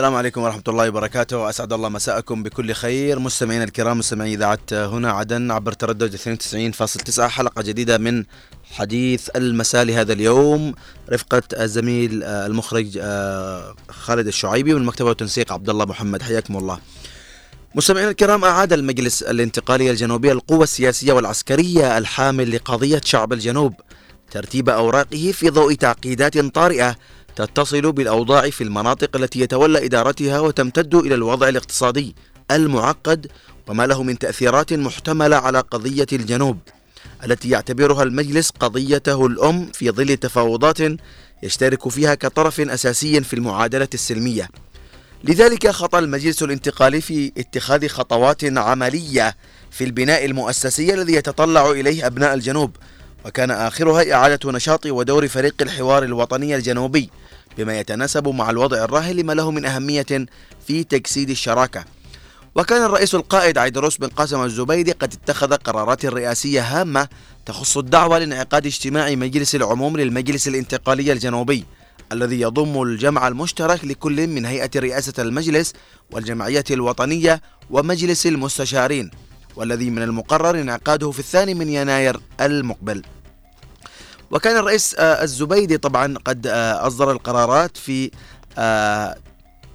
السلام عليكم ورحمة الله وبركاته. وأسعد الله مساءكم بكل خير. مستمعينا الكرام مستمعي إذاعة هنا عدن عبر تردد 92.9 حلقة جديدة من حديث المساء لهذا اليوم. رفقة الزميل آه، المخرج آه، خالد الشعيبي من المكتبة والتنسيق عبد الله محمد. حياكم الله. مستمعينا الكرام أعاد المجلس الانتقالي الجنوبي القوى السياسية والعسكرية الحامل لقضية شعب الجنوب ترتيب أوراقه في ضوء تعقيدات طارئة تتصل بالأوضاع في المناطق التي يتولى إدارتها وتمتد إلى الوضع الاقتصادي المعقد وما له من تأثيرات محتملة على قضية الجنوب التي يعتبرها المجلس قضيته الأم في ظل تفاوضات يشترك فيها كطرف أساسي في المعادلة السلمية. لذلك خطى المجلس الانتقالي في اتخاذ خطوات عملية في البناء المؤسسي الذي يتطلع إليه أبناء الجنوب وكان آخرها إعادة نشاط ودور فريق الحوار الوطني الجنوبي بما يتناسب مع الوضع الراهن لما له من أهمية في تجسيد الشراكة. وكان الرئيس القائد عيدروس بن قاسم الزبيدي قد اتخذ قرارات رئاسية هامة تخص الدعوة لانعقاد اجتماع مجلس العموم للمجلس الانتقالي الجنوبي الذي يضم الجمع المشترك لكل من هيئة رئاسة المجلس والجمعية الوطنية ومجلس المستشارين. والذي من المقرر انعقاده في الثاني من يناير المقبل. وكان الرئيس آه، الزبيدي طبعا قد آه، أصدر القرارات في آه،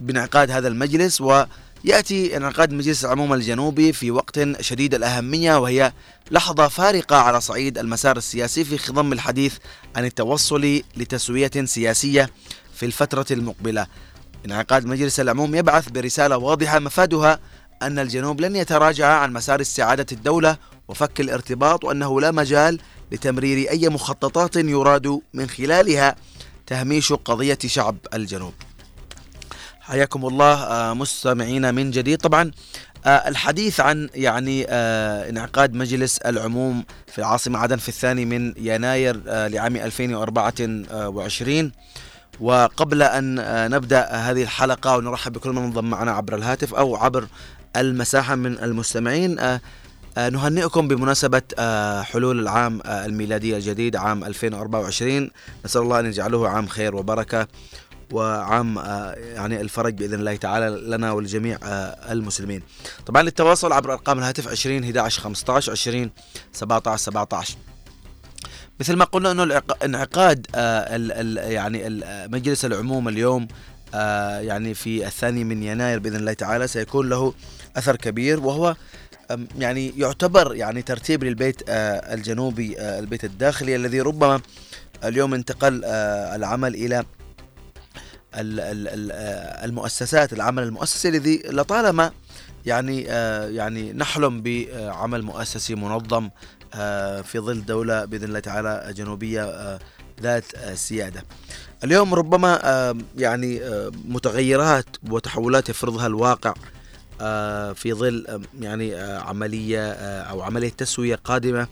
بانعقاد هذا المجلس ويأتي انعقاد مجلس العموم الجنوبي في وقت شديد الأهمية وهي لحظة فارقة على صعيد المسار السياسي في خضم الحديث عن التوصل لتسوية سياسية في الفترة المقبلة. انعقاد مجلس العموم يبعث برسالة واضحة مفادها أن الجنوب لن يتراجع عن مسار استعادة الدولة وفك الارتباط وأنه لا مجال لتمرير أي مخططات يراد من خلالها تهميش قضية شعب الجنوب. حياكم الله آه، مستمعينا من جديد. طبعا آه، الحديث عن يعني آه، انعقاد مجلس العموم في العاصمة عدن في الثاني من يناير لعام 2024 وقبل أن نبدأ هذه الحلقة ونرحب بكل من انضم معنا عبر الهاتف أو عبر المساحة من المستمعين آه، آه، نهنئكم بمناسبة آه، حلول العام الميلادي الجديد عام 2024 نسأل الله أن يجعله عام خير وبركة وعام يعني الفرج بإذن الله تعالى لنا ولجميع المسلمين. طبعا للتواصل عبر أرقام الهاتف 20 11 15 20 17 17. مثل ما قلنا أنه انعقاد يعني مجلس العموم اليوم يعني في الثاني من يناير بإذن الله تعالى سيكون له أثر كبير وهو يعني يعتبر يعني ترتيب للبيت آه، الجنوبي آه، البيت الداخلي الذي ربما اليوم انتقل آه، العمل إلى المؤسسات العمل المؤسسي الذي لطالما يعني يعني نحلم بعمل مؤسسي منظم في ظل دولة بإذن الله تعالى جنوبية ذات سيادة. اليوم ربما يعني متغيرات وتحولات يفرضها الواقع في ظل يعني آه، عملية آه، أو عملية تسوية قادمة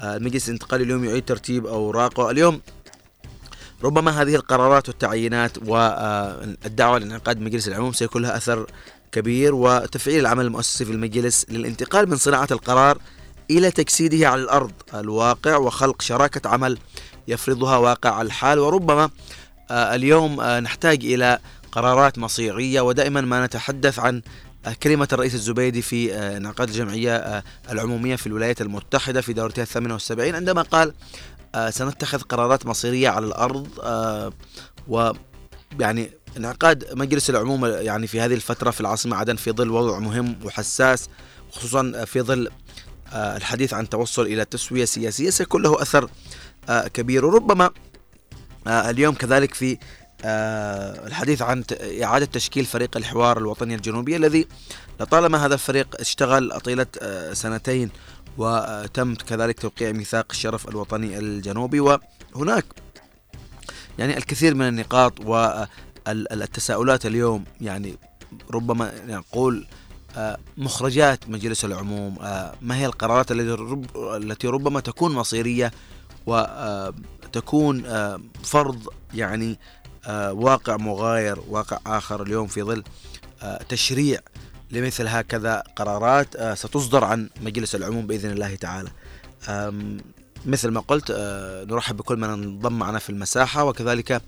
المجلس الانتقالي اليوم يعيد ترتيب أوراقه. اليوم ربما هذه القرارات والتعيينات والدعوة لانعقاد مجلس العموم سيكون لها أثر كبير وتفعيل العمل المؤسسي في المجلس للانتقال من صناعة القرار إلى تجسيده على الأرض الواقع وخلق شراكة عمل يفرضها واقع الحال. وربما اليوم نحتاج إلى قرارات مصيرية ودائما ما نتحدث عن كلمة الرئيس الزبيدي في آه، انعقاد الجمعية آه، العمومية في الولايات المتحدة في دورتها الثامنة والسبعين عندما قال آه، سنتخذ قرارات مصيرية على الأرض و يعني انعقاد مجلس العموم يعني في هذه الفترة في العاصمة عدن في ظل وضع مهم وحساس خصوصا في ظل الحديث عن توصل إلى تسوية سياسية سيكون له أثر كبير. وربما اليوم كذلك في آه، الحديث عن إعادة تشكيل فريق الحوار الوطني الجنوبي الذي لطالما هذا الفريق اشتغل طيلة آه، سنتين وتم كذلك توقيع ميثاق الشرف الوطني الجنوبي وهناك يعني الكثير من النقاط والتساؤلات اليوم يعني ربما نقول آه، مخرجات مجلس العموم ما هي القرارات التي ربما تكون مصيرية وتكون فرض يعني آه، واقع مغاير واقع آخر اليوم في ظل آه، تشريع لمثل هكذا قرارات آه، ستصدر عن مجلس العموم بإذن الله تعالى. مثل ما قلت نرحب بكل من انضم معنا في المساحة وكذلك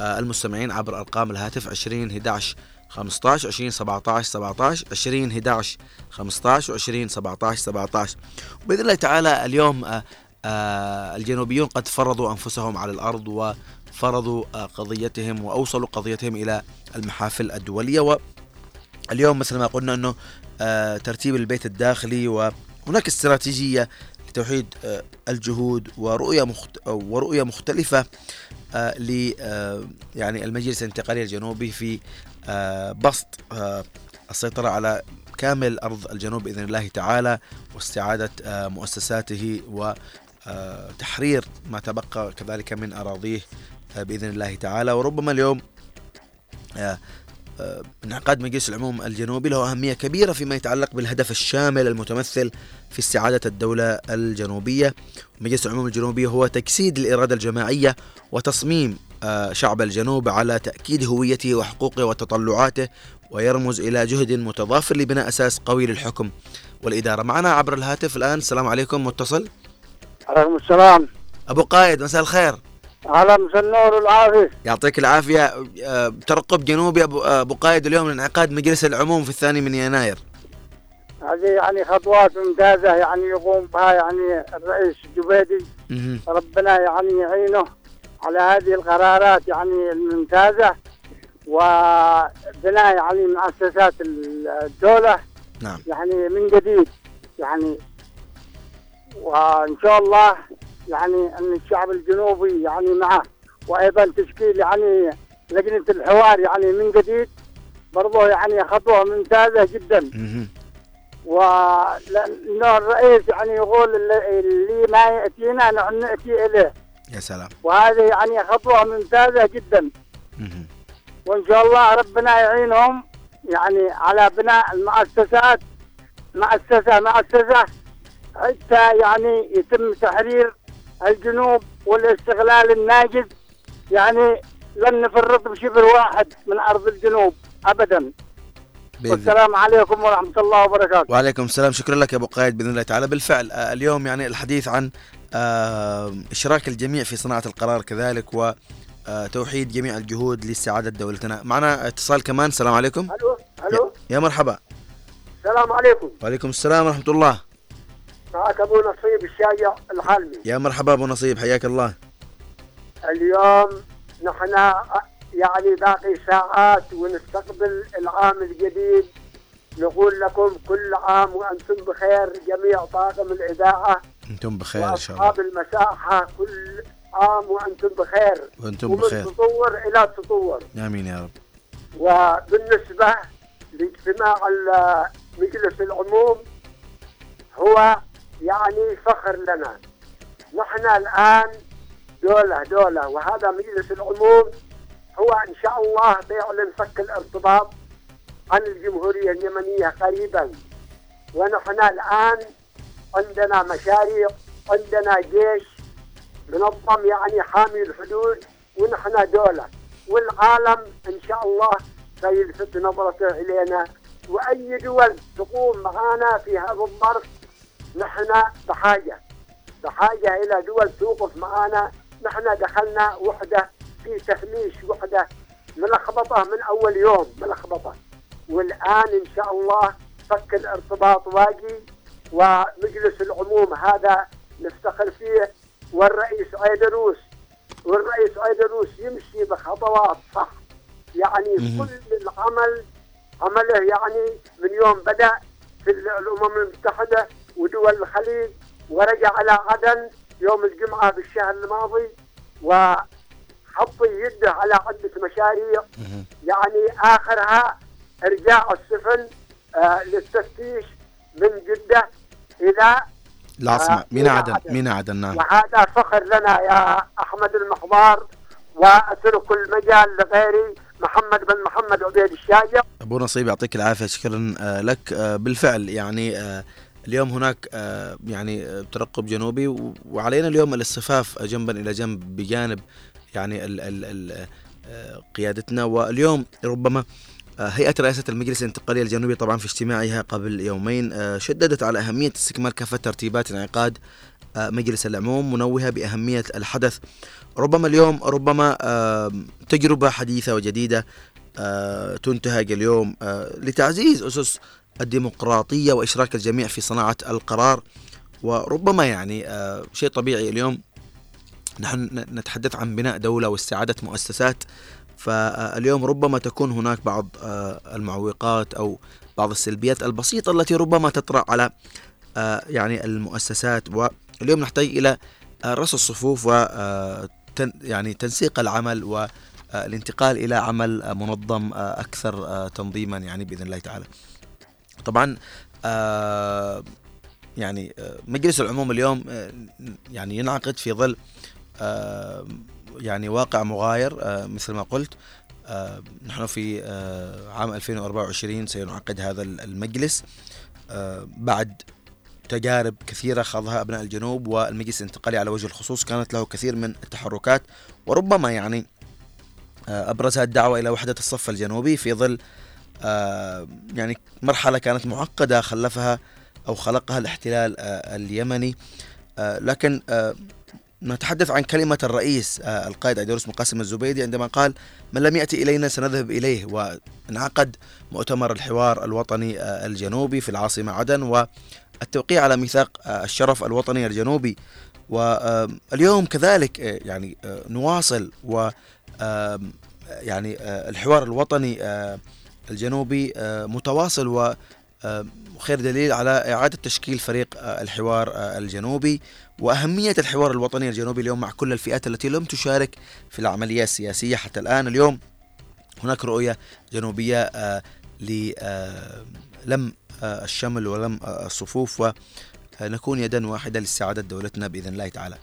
المستمعين عبر أرقام الهاتف 20 11 15 20 17 17 20 11 15 و20 17 17 وباذن الله تعالى اليوم آه، آه، الجنوبيون قد فرضوا أنفسهم على الأرض وفرضوا آه، قضيتهم وأوصلوا قضيتهم إلى المحافل الدولية. واليوم مثل ما قلنا إنه ترتيب البيت الداخلي وهناك استراتيجية لتوحيد الجهود ورؤية مخت... ورؤية مختلفة ل يعني المجلس الانتقالي الجنوبي في آه، بسط آه، السيطرة على كامل أرض الجنوب بإذن الله تعالى واستعادة آه، مؤسساته وتحرير ما تبقى كذلك من أراضيه بإذن الله تعالى. وربما اليوم انعقاد مجلس العموم الجنوبي له أهمية كبيرة فيما يتعلق بالهدف الشامل المتمثل في استعادة الدولة الجنوبية. مجلس العموم الجنوبي هو تجسيد الإرادة الجماعية وتصميم آه، شعب الجنوب على تأكيد هويته وحقوقه وتطلعاته ويرمز إلى جهد متضافر لبناء أساس قوي للحكم والإدارة. معنا عبر الهاتف الآن. السلام عليكم متصل. عليكم السلام. أبو قائد مساء الخير. على مساء النور والعافية يعطيك العافية. آه، ترقب جنوبي أبو, آه، أبو قائد اليوم لانعقاد مجلس العموم في الثاني من يناير. هذه يعني خطوات ممتازة يعني يقوم بها يعني الرئيس الجبيدي ربنا يعني يعينه على هذه القرارات يعني الممتازة وبناء يعني مؤسسات الدولة. نعم. يعني من جديد يعني. وإن شاء الله يعني أن الشعب الجنوبي يعني معه وأيضا تشكيل يعني لجنة الحوار يعني من جديد برضه يعني خطوة ممتازة جدا. ولأنه الرئيس يعني يقول اللي ما يأتينا نحن نأتي إليه. يا سلام. وهذه يعني خطوة ممتازة جدا. وإن شاء الله ربنا يعينهم يعني على بناء المؤسسات مؤسسة مؤسسة حتى يعني يتم تحرير الجنوب والاستغلال الناجز يعني لن نفرط بشبر واحد من أرض الجنوب أبدا. والسلام عليكم ورحمة الله وبركاته. وعليكم السلام. شكرا لك يا أبو قايد بإذن الله تعالى. بالفعل آه، اليوم يعني الحديث عن آه، إشراك الجميع في صناعة القرار كذلك و آه، توحيد جميع الجهود لاستعادة دولتنا. معنا اتصال كمان. السلام عليكم. ألو ألو. يا مرحبا. السلام عليكم. وعليكم السلام ورحمة الله. معك أبو نصيب الشايع الحالمي يا مرحبا أبو نصيب حياك الله. اليوم نحن يعني باقي ساعات ونستقبل العام الجديد. نقول لكم كل عام وأنتم بخير جميع طاقم الإذاعة. أنتم بخير إن شاء الله. اصحاب المساحة كل عام وأنتم بخير. وأنتم بخير. ومن تطور إلى تطور. آمين يا رب. وبالنسبة لاجتماع مجلس العموم هو يعني فخر لنا. نحن الآن دولة دولة. وهذا مجلس العموم هو إن شاء الله بيعلن فك الارتباط عن الجمهورية اليمنية قريبا. ونحن الآن عندنا مشاريع عندنا جيش منظم يعني حامي الحدود ونحن دولة. والعالم إن شاء الله سيلفت نظرته إلينا. وأي دول تقوم معنا في هذا الظرف نحن بحاجة بحاجة إلى دول توقف معنا نحن دخلنا وحدة في تهميش وحدة. ملخبطة من أول يوم ملخبطة. والآن إن شاء الله فك الارتباط باقي ومجلس العموم هذا نفتخر فيه. والرئيس أيدروس والرئيس أيدروس يمشي بخطوات صح. يعني كل العمل عمله يعني من يوم بدأ في الامم المتحدة. ودول الخليج ورجع على عدن يوم الجمعة بالشهر الماضي و حط يده على عدة مشاريع. يعني آخرها إرجاع السفن آه للتفتيش من جدة إلى العاصمه آه مينا عدن؟ مينا عدن؟ نعم. وهذا فخر لنا يا أحمد المحضار وأترك المجال لغيري محمد بن محمد عبيد الشاجر. أبو نصيب يعطيك العافية شكرا آه، لك آه، بالفعل يعني اليوم هناك يعني ترقب جنوبي وعلينا اليوم الاصطفاف جنبا إلى جنب بجانب يعني ال ال ال آه، قيادتنا. واليوم ربما آه، هيئة رئاسة المجلس الانتقالي الجنوبي طبعا في اجتماعها قبل يومين آه، شددت على أهمية استكمال كافة ترتيبات انعقاد مجلس العموم منوهة بأهمية الحدث. ربما اليوم ربما تجربة حديثة وجديدة آه، تنتهج اليوم آه، لتعزيز أسس الديمقراطية وإشراك الجميع في صناعة القرار. وربما يعني آه، شيء طبيعي اليوم نحن نتحدث عن بناء دولة واستعادة مؤسسات. فاليوم ربما تكون هناك بعض المعوقات أو بعض السلبيات البسيطة التي ربما تطرأ على يعني المؤسسات. واليوم نحتاج إلى رص الصفوف و يعني تنسيق العمل و الانتقال إلى عمل منظم أكثر تنظيما يعني بإذن الله تعالى. طبعا يعني مجلس العموم اليوم يعني ينعقد في ظل يعني واقع مغاير مثل ما قلت نحن في عام 2024 سينعقد هذا المجلس بعد تجارب كثيرة خاضها أبناء الجنوب والمجلس الانتقالي على وجه الخصوص كانت له كثير من التحركات وربما يعني آه، أبرزها الدعوة إلى وحدة الصف الجنوبي في ظل آه، يعني مرحلة كانت معقدة خلفها أو خلقها الاحتلال آه، اليمني. لكن نتحدث عن كلمة الرئيس القائد أيدروس مقاسم الزبيدي عندما قال من لم يأتي إلينا سنذهب إليه. وانعقد مؤتمر الحوار الوطني الجنوبي في العاصمة عدن والتوقيع على ميثاق الشرف الوطني الجنوبي. واليوم كذلك يعني نواصل و يعني آه، الحوار الوطني آه، الجنوبي آه، متواصل و خير دليل على إعادة تشكيل فريق الحوار الجنوبي وأهمية الحوار الوطني الجنوبي اليوم مع كل الفئات التي لم تشارك في العملية السياسية حتى الآن. اليوم هناك رؤية جنوبية لم الشمل ولم الصفوف ونكون يدا واحدة لاستعادة دولتنا بإذن الله تعالى.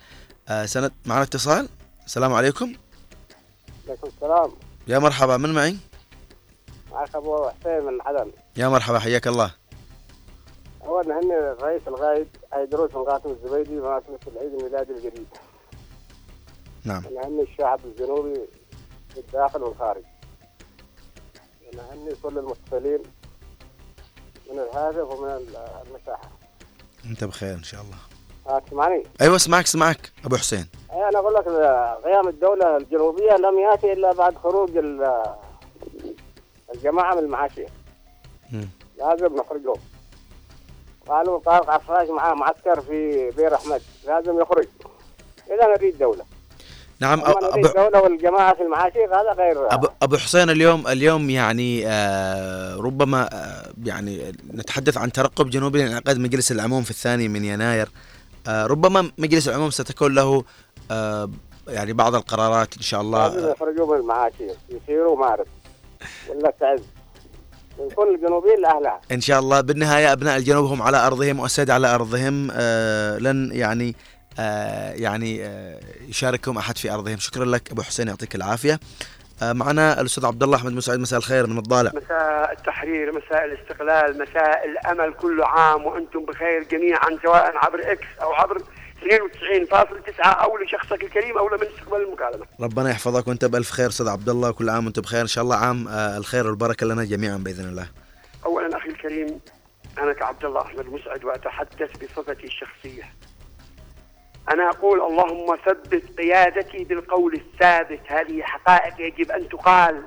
سنة معنا اتصال؟ السلام عليكم. عليكم السلام. يا مرحبا من معي؟ معك أبو حسين من عدن يا مرحبا حياك الله. اول نهني الرئيس الغايب أيدروس بن قاسم الزبيدي بمناسبه العيد الميلادي الجديد نعم. نهني الشعب الجنوبي في الداخل والخارج. نهني كل المتصلين من الهاتف ومن المساحة. أنت بخير إن شاء الله. تسمعني؟ أيوه اسمعك اسمعك أبو حسين. أنا أقول لك قيام الدولة الجنوبية لم يأتي إلا بعد خروج الجماعة من المعاشيه لازم نخرجهم. قالوا طارق عفاش معاه معسكر في بير أحمد. لازم يخرج. إذا نريد دولة. نعم أبو الدولة والجماعة في المعاشي هذا غير أبو, أبو حسين اليوم اليوم يعني آه ربما آه يعني نتحدث عن ترقب جنوبي لانعقاد مجلس العموم في الثاني من يناير. آه، ربما مجلس العموم ستكون له آه، يعني بعض القرارات إن شاء الله. لازم يخرجوا من المعاشيه يصيروا مارس. تعز. من كل الجنوبيين لأهلها. إن شاء الله بالنهاية أبناء الجنوب هم على أرضهم والسيد على أرضهم آه لن يعني آه يعني آه يشاركهم أحد في أرضهم. شكرا لك أبو حسين يعطيك العافية. آه، معنا الأستاذ عبد الله أحمد مسعود مساء الخير من الضالع. مساء التحرير مساء الاستقلال مساء الأمل كل عام وأنتم بخير جميعا سواء عبر إكس أو عبر 92.9 أو لشخصك الكريم أو لمن استقبل المكالمة. ربنا يحفظك وانت بألف خير أستاذ عبد الله كل عام وانت بخير إن شاء الله عام آه، الخير والبركة لنا جميعا بإذن الله. اولا أخي الكريم أنا كعبد الله أحمد مسعد وأتحدث بصفتي الشخصية. أنا أقول اللهم ثبت قيادتي بالقول الثابت هذه حقائق يجب أن تقال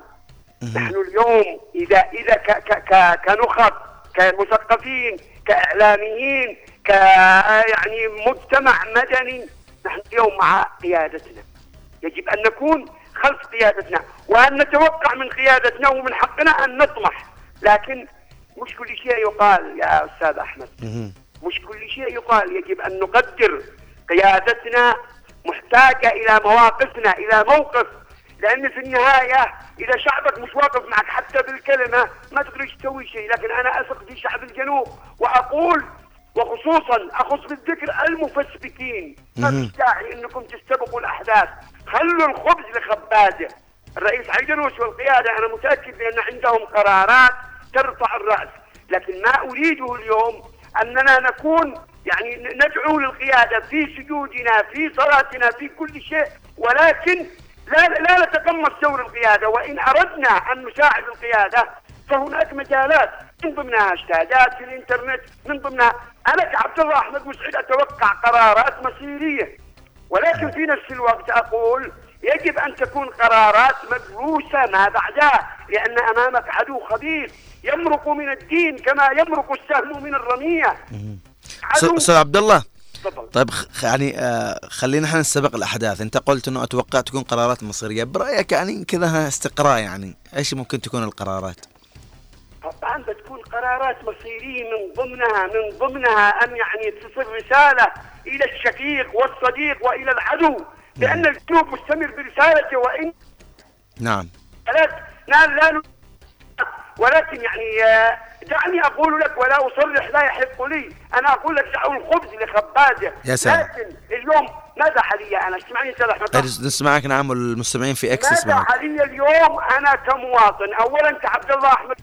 نحن اليوم إذا إذا ك ك ك كنخب كمثقفين كإعلاميين ك يعني مجتمع مدني نحن اليوم مع قيادتنا. يجب أن نكون خلف قيادتنا وأن نتوقع من قيادتنا ومن حقنا أن نطمح. لكن مش كل شيء يقال يا أستاذ أحمد. مش كل شيء يقال. يجب أن نقدر قيادتنا محتاجة إلى مواقفنا إلى موقف. لأن في النهاية إذا شعبك مش واقف معك حتى بالكلمة ما تقدر تسوي شيء. لكن أنا أثق في شعب الجنوب وأقول وخصوصا أخص بالذكر المفسبكين. ما داعي أنكم تستبقوا الأحداث. خلوا الخبز لخبازه. الرئيس عيدروس والقيادة أنا متأكد بأن عندهم قرارات ترفع الرأس. لكن ما أريده اليوم أننا نكون يعني ندعو للقيادة في سجودنا في صلاتنا في كل شيء. ولكن لا لا نتقمص دور القيادة. وإن أردنا أن نساعد القيادة فهناك مجالات. من ضمنها هاشتاجات في الإنترنت من ضمنها أنا كعبد الله أحمد مسعود أتوقع قرارات مصيرية ولكن في نفس الوقت أقول يجب أن تكون قرارات مدروسة ما بعدها لأن أمامك عدو خبيث يمرق من الدين كما يمرق السهم من الرمية. أستاذ عبد الله تفضل. طيب يعني آه خلينا إحنا نستبق الأحداث. أنت قلت إنه أتوقع تكون قرارات مصيرية. برأيك يعني كذا استقراء يعني إيش ممكن تكون القرارات؟ طبعا بتكون قرارات مصيريه من ضمنها من ضمنها أن يعني تصل رسالة إلى الشقيق والصديق وإلى العدو لأن الجنوب مستمر برسالته وإن نعم. لا لا, ولكن يعني آه، دعني أقول لك ولا أصرح لا يحق لي أنا أقول لك دعوا الخبز لخبازه. يا سلام. لكن اليوم ماذا حاليا أنا؟ اسمعني أحمد. أجلس نسمعك نعم والمستمعين في إكس ماذا حاليا اليوم؟ أنا كمواطن. اولا كعبد الله أحمد.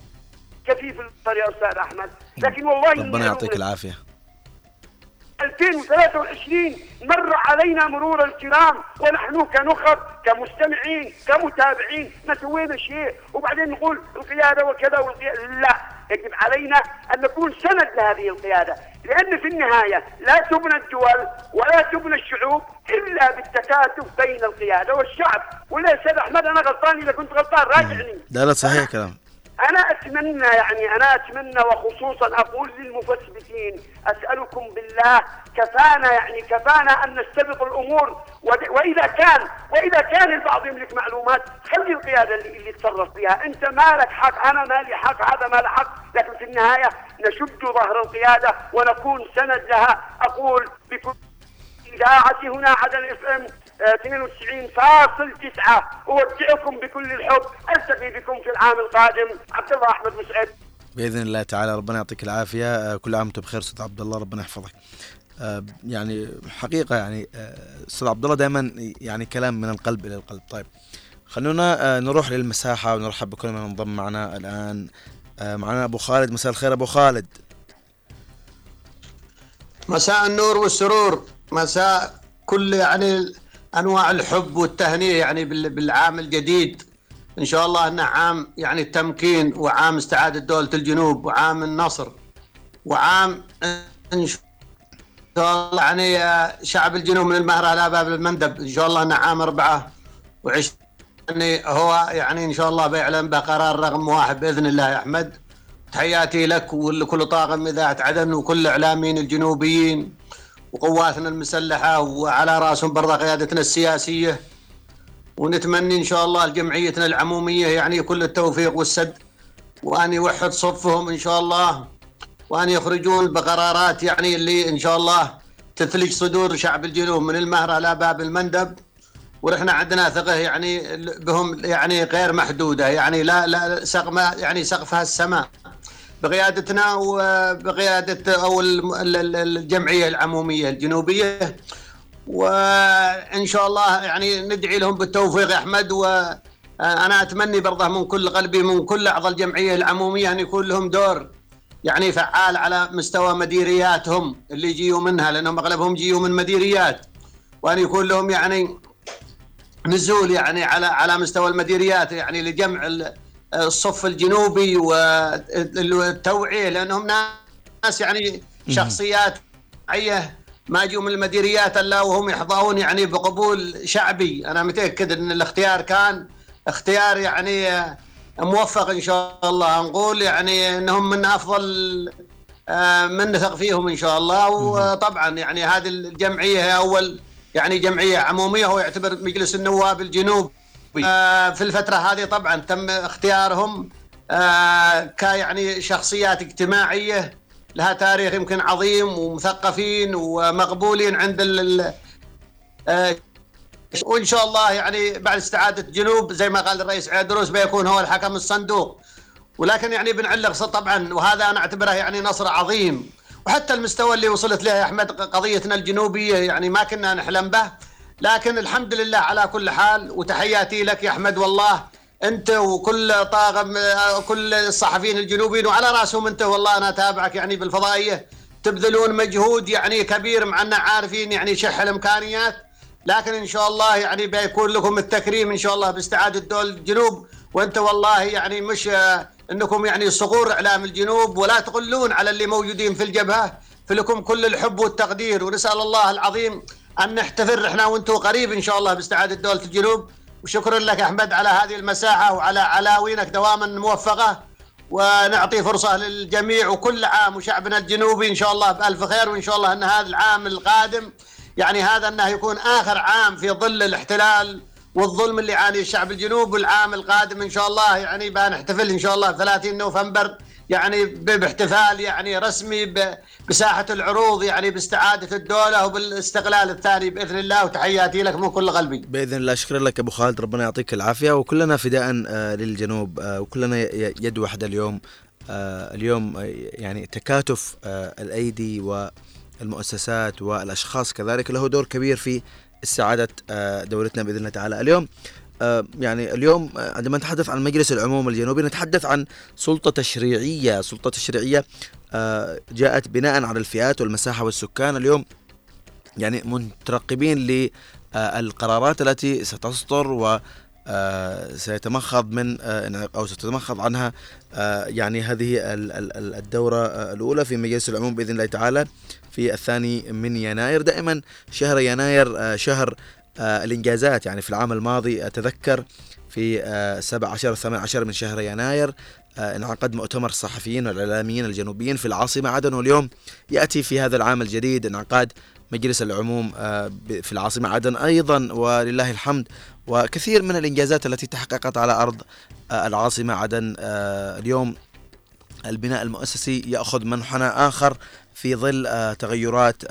كفيف البصر يا أستاذ أحمد. لكن والله ربنا يعطيك. العافية. 2023 مر علينا مرور الكرام ونحن كنخب كمستمعين كمتابعين ما سوينا شيء. وبعدين نقول القيادة وكذا والقيادة. لا يجب علينا أن نكون سند لهذه القيادة. لأن في النهاية لا تبنى الدول ولا تبنى الشعوب إلا بالتكاتف بين القيادة والشعب. ولا يا أستاذ أحمد أنا غلطان إذا كنت غلطان راجعني. لا لا صحيح كلام. أنا أتمنى يعني أنا أتمنى وخصوصا أقول للمفسدين أسألكم بالله كفانا يعني كفانا أن نستبق الأمور ود- وإذا كان وإذا كان البعض يملك معلومات خلي القيادة اللي, اللي يتصرف فيها أنت مالك حق أنا مالي حق هذا مال حق. لكن في النهاية نشد ظهر القيادة ونكون سند لها. أقول بكل إذاعة هنا عدن اف إم 92.9 أودعكم بكل الحب. ألتقي بكم في العام القادم. عبد الله أحمد مسعد. بإذن الله تعالى ربنا يعطيك العافية. آه، كل عام وأنت بخير أستاذ عبد الله ربنا يحفظك. آه، يعني حقيقة يعني آه، أستاذ عبد الله دائما يعني كلام من القلب إلى القلب. طيب خلونا نروح للمساحة ونرحب بكل من انضم معنا الآن. معنا أبو خالد. مساء الخير أبو خالد. مساء النور والسرور. مساء كل يعني أنواع الحب والتهنئة يعني بال- بالعام الجديد. إن شاء الله إنه عام يعني التمكين وعام استعادة دولة الجنوب وعام النصر وعام إن شاء الله يعني شعب الجنوب من المهره إلى باب المندب. إن شاء الله إنه عام 24 يعني هو يعني إن شاء الله بيعلن بقرار رقم واحد بإذن الله. يا أحمد تحياتي لك ولكل طاقم إذاعة عدن وكل الاعلاميين الجنوبيين. وقواتنا المسلحة وعلى رأسهم برضه قيادتنا السياسية. ونتمنى إن شاء الله لجمعيتنا العمومية يعني كل التوفيق والسد. وأن يوحد صفهم إن شاء الله. وأن يخرجون بقرارات يعني اللي إن شاء الله تثلج صدور شعب الجنوب من المهرة إلى باب المندب. ونحن عندنا ثقة يعني بهم يعني غير محدودة. يعني لا لا سقف يعني سقفها السماء. بقيادتنا وبقيادة أو الجمعية العمومية الجنوبية. وإن شاء الله يعني ندعي لهم بالتوفيق يا أحمد وأنا اتمنى برضه من كل قلبي من كل أعضاء الجمعية العمومية أن يكون لهم دور يعني فعال على مستوى مديرياتهم اللي يجيوا منها لأنهم أغلبهم يجيوا من مديريات. وأن يكون لهم يعني نزول يعني على على مستوى المديريات يعني لجمع الصف الجنوبي والتوعية لأنهم ناس يعني شخصيات عيه ما يجوا من المديريات إلا وهم يحظون يعني بقبول شعبي. أنا متأكد إن الاختيار كان اختيار يعني موفق إن شاء الله. نقول يعني إنهم من أفضل آه، من نثق فيهم إن شاء الله. وطبعا يعني هذه الجمعية هي أول يعني جمعية عمومية هو يعتبر مجلس النواب الجنوبي آه، في الفترة هذه طبعا تم اختيارهم آه، كيعني شخصيات اجتماعية لها تاريخ يمكن عظيم ومثقفين ومقبولين عند ال- آه، وإن شاء الله يعني بعد استعادة جنوب زي ما قال الرئيس عيدروس بيكون هو الحكم الصندوق. ولكن يعني بنعلق ص- طبعا وهذا أنا أعتبره يعني نصر عظيم. وحتى المستوى اللي وصلت له يا أحمد قضيتنا الجنوبية يعني ما كنا نحلم به. لكن الحمد لله على كل حال وتحياتي لك يا أحمد والله أنت وكل طاقم كل الصحفيين الجنوبيين وعلى رأسهم أنت والله أنا أتابعك يعني بالفضائية. تبذلون مجهود يعني كبير مع اننا عارفين يعني شح الإمكانيات. لكن إن شاء الله يعني بيكون لكم التكريم إن شاء الله باستعادة دول الجنوب. وأنت والله يعني مش أنكم يعني صقور إعلام الجنوب ولا تقلون على اللي موجودين في الجبهة. فلكم كل الحب والتقدير ونسأل الله العظيم ان نحتفل إحنا وأنتم قريب إن شاء الله باستعادة دولة الجنوب. وشكرا لك أحمد على هذه المساحة وعلى عناوينك دواما موفقة. ونعطي فرصة للجميع وكل عام وشعبنا الجنوبي إن شاء الله بألف خير وإن شاء الله أن هذا العام القادم يعني هذا أنه يكون آخر عام في ظل الاحتلال والظلم اللي يعانيه الشعب الجنوب. والعام القادم إن شاء الله يعني بنحتفل إن شاء الله 30 نوفمبر يعني باحتفال يعني رسمي بساحة العروض يعني باستعادة الدولة وبالاستقلال الثاني بإذن الله وتحياتي لك من كل قلبي. بإذن الله. شكرا لك أبو خالد. ربنا يعطيك العافية. وكلنا فداء آه، للجنوب. آه، وكلنا يد واحدة اليوم آه، اليوم يعني تكاتف الأيدي والمؤسسات والأشخاص كذلك. له دور كبير في استعاده دولتنا بإذن الله تعالى. اليوم يعني اليوم آه، عندما نتحدث عن مجلس العموم الجنوبي نتحدث عن سلطة تشريعية. سلطة تشريعية آه، جاءت بناء على الفئات والمساحة والسكان اليوم يعني مترقبين للقرارات التي ستصدر و سيتمخض من أو ستتمخض عنها يعني هذه الدورة الأولى في مجلس العموم بإذن الله تعالى في الثاني من يناير. دائما شهر يناير شهر آه، الإنجازات. يعني في العام الماضي أتذكر في 17 آه، 18 من شهر يناير آه، انعقد مؤتمر الصحفيين والإعلاميين الجنوبيين في العاصمة عدن واليوم يأتي في هذا العام الجديد انعقاد مجلس العموم في العاصمة عدن أيضا. ولله الحمد. وكثير من الإنجازات التي تحققت على أرض العاصمة عدن اليوم البناء المؤسسي يأخذ منحنى آخر في ظل تغيرات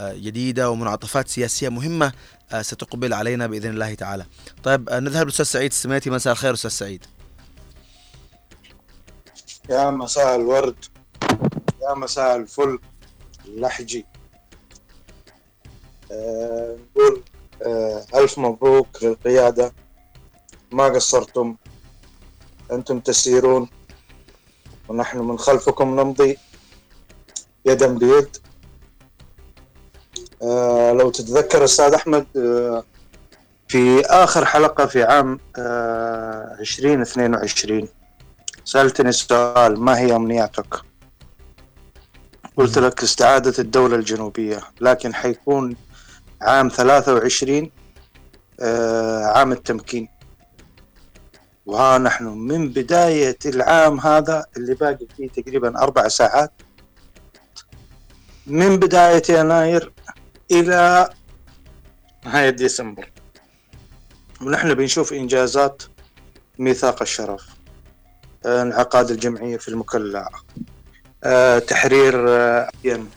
جديدة ومنعطفات سياسية مهمة آه، ستقبل علينا بإذن الله تعالى. طيب آه، نذهب للاستاذ سعيد. السميتي مساء الخير أستاذ سعيد. يا مساء الورد يا مساء الفل اللحجي. أه نقول أه ألف مبروك للقيادة. ما قصرتم. أنتم تسيرون ونحن من خلفكم نمضي يدا بيد. آه، لو تتذكر أستاذ أحمد آه، في آخر حلقة في عام 2022 آه، سألتني سؤال ما هي أمنياتك؟ قلت لك استعادة الدولة الجنوبية لكن حيكون عام 23 عام التمكين وها نحن من بداية العام هذا اللي باقي فيه تقريبا أربع ساعات من بداية يناير إلى نهاية ديسمبر. ونحن بنشوف إنجازات ميثاق الشرف انعقاد الجمعية في المكلا آه، تحرير آه، ين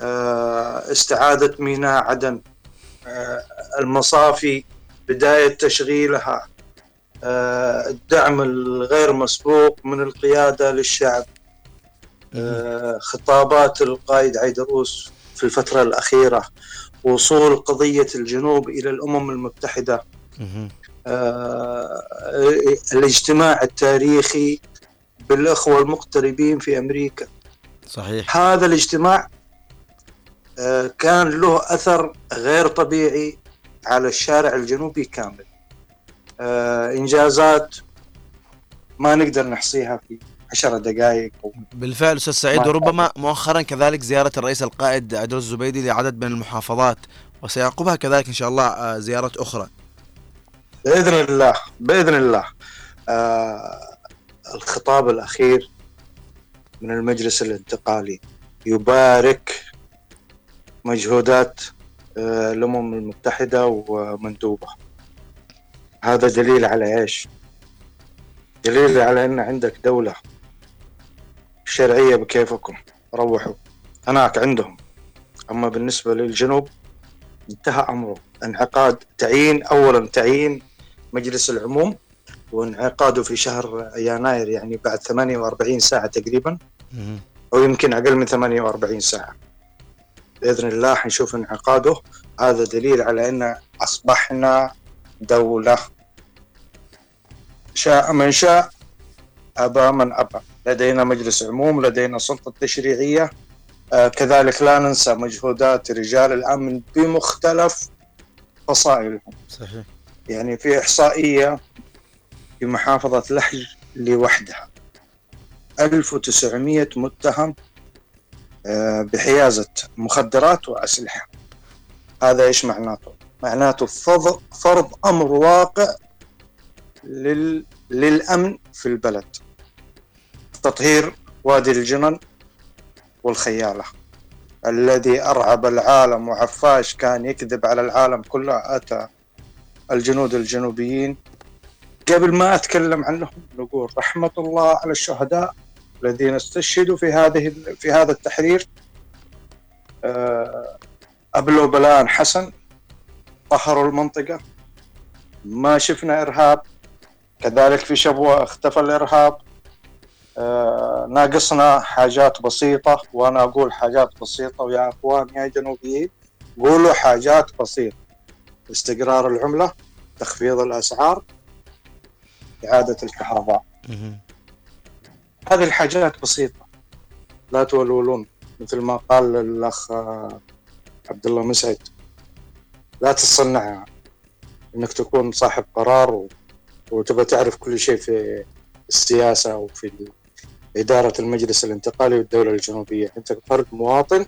آه، استعادة ميناء عدن المصافي بداية تشغيلها الدعم الغير مسبوق من القيادة للشعب خطابات القائد عيدروس في الفترة الأخيرة وصول قضية الجنوب إلى الأمم المتحدة آه الاجتماع التاريخي بالأخوة المقتربين في أمريكا. صحيح. هذا الاجتماع آه كان له أثر غير طبيعي على الشارع الجنوبي كامل. آه إنجازات ما نقدر نحصيها في عشر دقائق بالفعل أستاذ سعيد وربما مؤخرا كذلك زيارة الرئيس القائد عدل الزبيدي لعدد من المحافظات وسيعقبها كذلك إن شاء الله آه، زيارات أخرى. بإذن الله بإذن الله. آه الخطاب الأخير من المجلس الانتقالي يبارك مجهودات آه الأمم المتحدة ومندوبها هذا دليل على إيش؟ دليل على إن عندك دولة شرعية بكيفكم. روحوا. هناك عندهم. أما بالنسبة للجنوب انتهى أمره. انعقاد تعيين أولا تعيين مجلس العموم وانعقاده في شهر يناير يعني بعد 48 ساعة تقريبا أو يمكن أقل من 48 ساعة. بإذن الله حنشوف انعقاده. هذا دليل على أن أصبحنا دولة. شاء من شاء أبى من أبى. لدينا مجلس عموم لدينا سلطة تشريعية. آه كذلك لا ننسى مجهودات رجال الأمن بمختلف فصائلهم. صحيح. يعني في إحصائية في محافظة لحج لوحدها. 1900 متهم آه بحيازة مخدرات وأسلحة. هذا إيش معناته؟ معناته فرض, أمر واقع لل للأمن في البلد. تطهير وادي الجنن والخيالة الذي أرعب العالم وعفاش كان يكذب على العالم كله أتى الجنود الجنوبيين. قبل ما أتكلم عنهم نقول رحمة الله على الشهداء الذين استشهدوا في هذه في هذا التحرير. آه، أبلوا بلاء حسن طهروا المنطقة ما شفنا إرهاب. كذلك في شبوة اختفى الإرهاب. ناقصنا حاجات بسيطة وأنا أقول حاجات بسيطة ويا أخوان يا جنوبيين قولوا حاجات بسيطة. استقرار العملة تخفيض الأسعار إعادة الكهرباء. هذه الحاجات بسيطة. لا تولولون مثل ما قال الأخ عبد الله مسعد. لا تصنع إنك تكون صاحب قرار و... وتبغى تعرف كل شيء في السياسة وفي إدارة المجلس الانتقالي والدولة الجنوبية. أنت فرد مواطن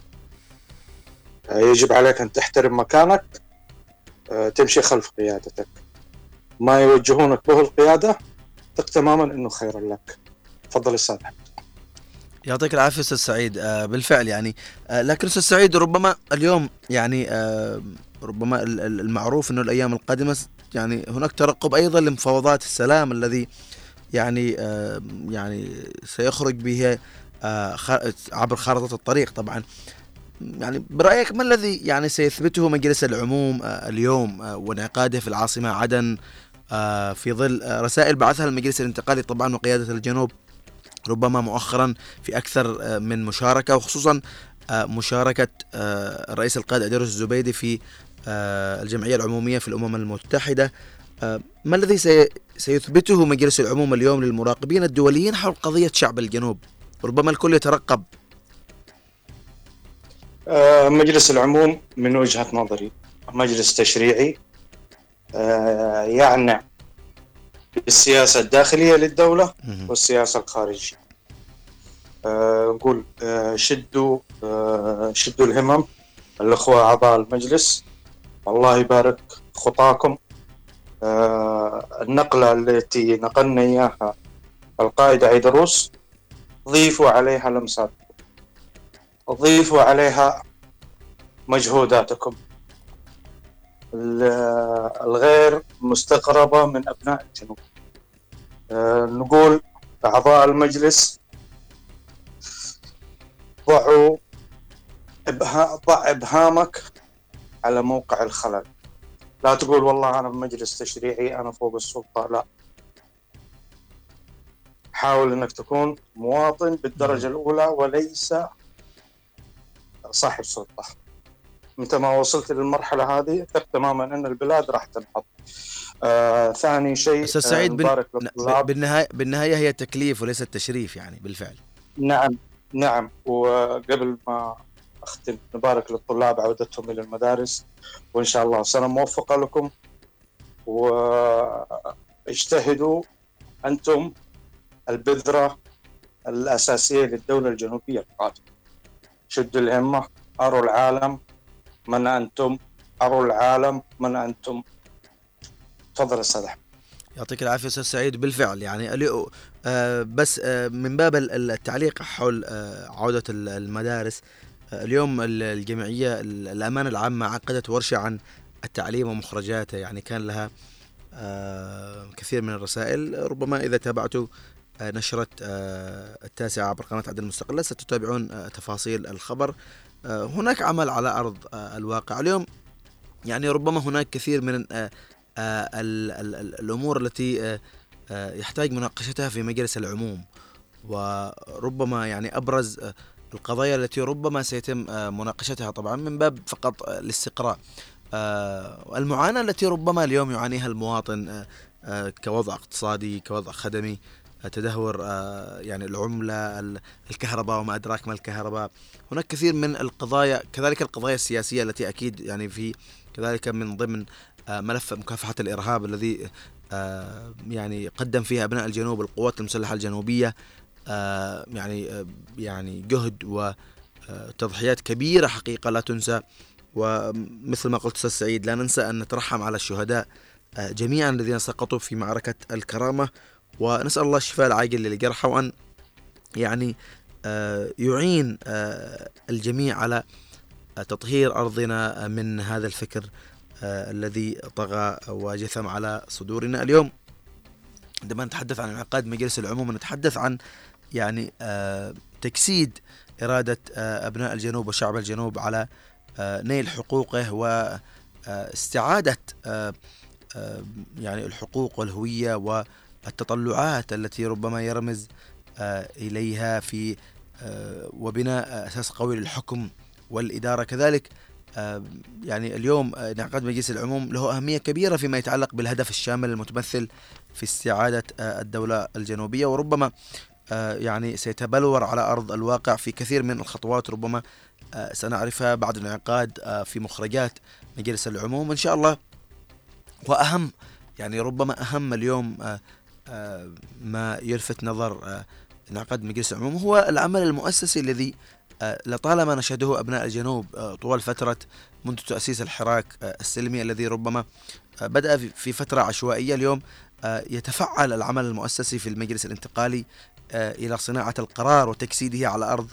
يجب عليك أن تحترم مكانك تمشي خلف قيادتك. ما يوجهونك به القيادة ثق تماما أنه خير لك. تفضل أستاذ يعطيك العافية أستاذ سعيد. آه بالفعل يعني آه لكن أستاذ سعيد ربما اليوم يعني آه ربما المعروف إنه الأيام القادمة يعني هناك ترقب أيضا لمفاوضات السلام الذي يعني آه يعني سيخرج به آه عبر خارطة الطريق طبعا. يعني برأيك ما الذي يعني سيثبته مجلس العموم آه اليوم وانعقاده في العاصمة عدن في ظل رسائل بعثها المجلس الانتقالي طبعا وقيادة الجنوب ربما مؤخرا في أكثر من مشاركة وخصوصا مشاركة الرئيس القائد أديروس الزبيدي في الجمعية العمومية في الأمم المتحدة. ما الذي سيثبته مجلس العموم اليوم للمراقبين الدوليين حول قضية شعب الجنوب؟ ربما الكل يترقب. مجلس العموم من وجهة نظري مجلس تشريعي يعني السياسة الداخلية للدولة والسياسة الخارجية. آه نقول آه شدوا آه شدوا الهمم. الأخوة أعضاء المجلس الله يبارك خطاكم. آه النقلة التي نقلنا إياها القائد عيدروس ضيفوا عليها لمساتكم ضيفوا عليها مجهوداتكم. الغير مستقربة من أبناء الجنوب. أه نقول أعضاء المجلس ضعوا ضع إبهامك على موقع الخلل. لا تقول والله أنا بمجلس تشريعي أنا فوق السلطة لا. حاول أنك تكون مواطن بالدرجة الأولى وليس صاحب سلطة. متى ما وصلت للمرحلة هذه ثق تماما إن البلاد راح تنحط. آه ثاني شيء أستاذ سعيد بن... بالنهاية بالنهاية هي تكليف وليس التشريف يعني بالفعل. نعم نعم. وقبل ما اختم نبارك للطلاب عودتهم إلى المدارس وإن شاء الله سنة موفقة لكم. واجتهدوا أنتم البذرة الأساسية للدولة الجنوبية القادمة. شدوا الهمة أروا العالم من أنتم أروا العالم من أنتم. تفضل أستاذ أحمد. يعطيك العافية أستاذ سعيد. بالفعل يعني آه بس آه من باب التعليق حول آه عودة المدارس اليوم الجمعية الأمانة العامة عقدت ورشة عن التعليم ومخرجاته يعني كان لها آه كثير من الرسائل. ربما إذا تابعتوا آه نشرة آه التاسعة عبر قناة عدن المستقلة ستتابعون تفاصيل الخبر. هناك عمل على أرض الواقع. اليوم يعني ربما هناك كثير من الأمور التي يحتاج مناقشتها في مجلس العموم. وربما يعني أبرز القضايا التي ربما سيتم مناقشتها طبعا من باب فقط الاستقراء. المعاناة التي ربما اليوم يعانيها المواطن كوضع اقتصادي كوضع خدمي تدهور آه، يعني العملة الكهرباء وما أدراك ما الكهرباء. هناك كثير من القضايا كذلك القضايا السياسية التي أكيد يعني في كذلك من ضمن آه، ملف مكافحة الإرهاب الذي آه، يعني قدم فيها أبناء الجنوب القوات المسلحة الجنوبية. يعني يعني جهد وتضحيات كبيرة حقيقة لا تنسى. ومثل ما قلت أستاذ سعيد لا ننسى أن نترحم على الشهداء آه، جميعا الذين سقطوا في معركة الكرامة. ونسأل الله الشفاء العاجل للجرحى وأن يعني آه، يعين آه، الجميع على تطهير أرضنا من هذا الفكر الذي طغى وجثم على صدورنا اليوم. عندما نتحدث عن انعقاد مجلس العموم نتحدث عن يعني تجسيد إرادة أبناء الجنوب وشعب الجنوب على نيل حقوقه واستعادة يعني الحقوق والهوية والتطلعات التي ربما يرمز إليها في وبناء أساس قوي للحكم والإدارة. كذلك يعني اليوم انعقاد مجلس العموم له أهمية كبيرة فيما يتعلق بالهدف الشامل المتمثل في استعادة الدولة الجنوبية. وربما يعني سيتبلور على أرض الواقع في كثير من الخطوات ربما سنعرفها بعد الانعقاد في مخرجات مجلس العموم. إن شاء الله وأهم يعني ربما أهم اليوم ما يلفت نظر انعقاد مجلس العموم هو العمل المؤسسي الذي لطالما نشهده أبناء الجنوب طوال فترة منذ تأسيس الحراك السلمي الذي ربما بدأ في فترة عشوائية اليوم يتفعل العمل المؤسسي في المجلس الانتقالي إلى صناعة القرار وتجسيده على أرض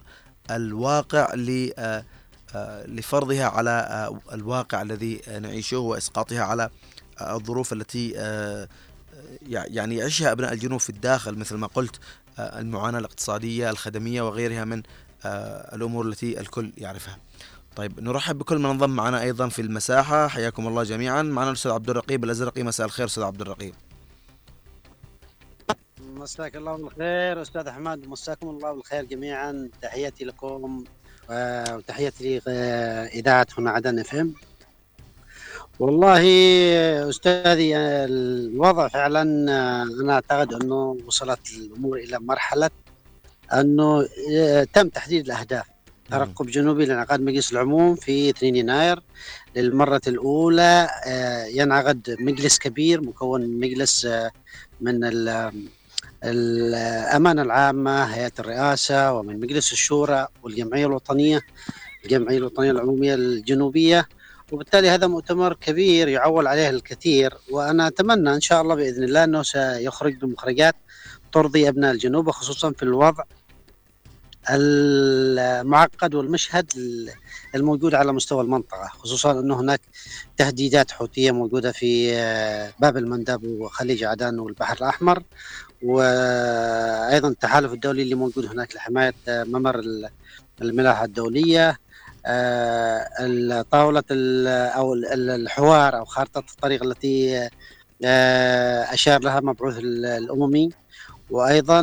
الواقع لفرضها على الواقع الذي نعيشه وإسقاطها على الظروف التي يعني يعيشها أبناء الجنوب في الداخل مثل ما قلت المعاناة الاقتصادية الخدمية وغيرها من الأمور التي الكل يعرفها. طيب نرحب بكل من انضم معنا أيضا في المساحة. حياكم الله جميعا. معنا الأستاذ عبد الرقيب الأزرقي. مساء الخير أستاذ عبد الرقيب مساك الله بالخير. أستاذ أحمد مساكم الله بالخير جميعا. تحياتي لكم وتحياتي لاذاعه هنا عدن إف إم. والله أستاذي الوضع فعلا أنا أعتقد أنه وصلت الأمور إلى مرحلة أنه تم تحديد الأهداف. ترقب جنوبي لانعقاد مجلس العموم في 2 يناير للمرة الأولى ينعقد مجلس كبير مكون من مجلس من الأمانة العامة هيئة الرئاسة ومن مجلس الشورى والجمعية الوطنية الجمعية الوطنية العمومية الجنوبية. وبالتالي هذا مؤتمر كبير يعول عليه الكثير وأنا أتمنى إن شاء الله بإذن الله أنه سيخرج بمخرجات ترضي أبناء الجنوب وخصوصا في الوضع المعقد والمشهد الموجود على مستوى المنطقة خصوصا أنه هناك تهديدات حوثية موجودة في باب المندب وخليج عدن والبحر الأحمر. وأيضا التحالف الدولي اللي موجود هناك لحماية ممر الملاحة الدولية طاولة أو الحوار أو خارطة الطريق التي أشار لها مبعوث الأممي. وأيضا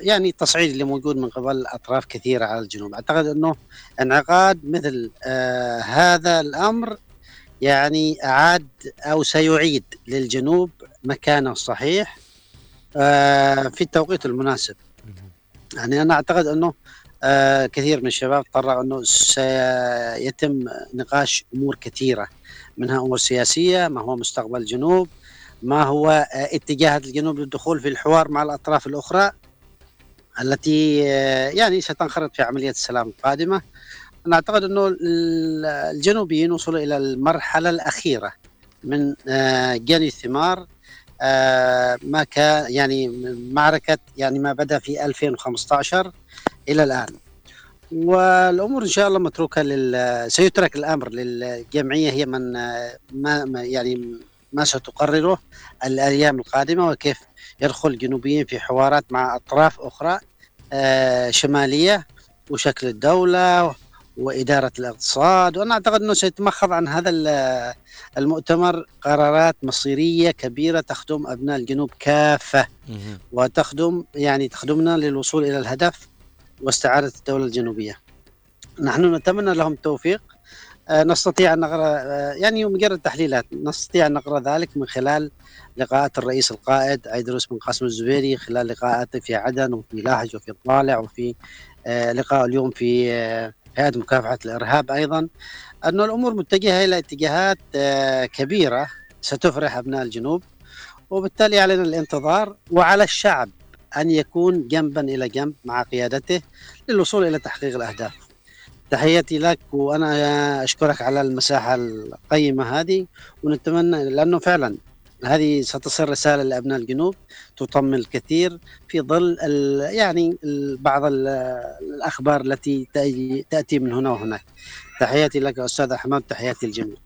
يعني التصعيد اللي موجود من قبل أطراف كثيرة على الجنوب. أعتقد أنه انعقاد مثل هذا الأمر يعني أعاد أو سيعيد للجنوب مكانه الصحيح في التوقيت المناسب. يعني أنا أعتقد أنه كثير من الشباب قرر أنه سيتم نقاش أمور كثيرة. منها أمور سياسية ما هو مستقبل الجنوب ما هو اتجاهات الجنوب للدخول في الحوار مع الأطراف الأخرى التي يعني ستنخرط في عملية السلام القادمة. أنا أعتقد أنه الجنوبيين وصلوا إلى المرحلة الأخيرة من جني الثمار. ما كان يعني معركة يعني ما بدا في 2015 إلى الآن. والأمور إن شاء الله متروكة لل سيترك الأمر للجمعية هي من ما يعني ما ستقرره الأيام القادمة وكيف يدخل الجنوبيين في حوارات مع أطراف أخرى شمالية وشكل الدولة وإدارة الاقتصاد وأنا أعتقد أنه سيتمخض عن هذا المؤتمر قرارات مصيرية كبيرة تخدم أبناء الجنوب كافة وتخدم يعني تخدمنا للوصول إلى الهدف واستعادة الدولة الجنوبية. نحن نتمنى لهم التوفيق. نستطيع أن نقرأ يعني مجرد تحليلات. نستطيع أن نقرأ ذلك من خلال لقاءات الرئيس القائد عيدروس بن قاسم الزبيري خلال لقاءاته في عدن وفي لاهج وفي طالع وفي لقاء اليوم في هيئه مكافحة الإرهاب أيضا انه الأمور متجهة إلى اتجاهات كبيرة ستفرح أبناء الجنوب وبالتالي علينا الانتظار وعلى الشعب أن يكون جنبا إلى جنب مع قيادته للوصول إلى تحقيق الأهداف. تحياتي لك وأنا أشكرك على المساحة القيمة هذه ونتمنى لأنه فعلا هذه ستصل رسالة لأبناء الجنوب تطمن الكثير في ظل يعني بعض الأخبار التي تاتي من هنا وهناك. تحياتي لك أستاذ أحمد تحياتي الجميع.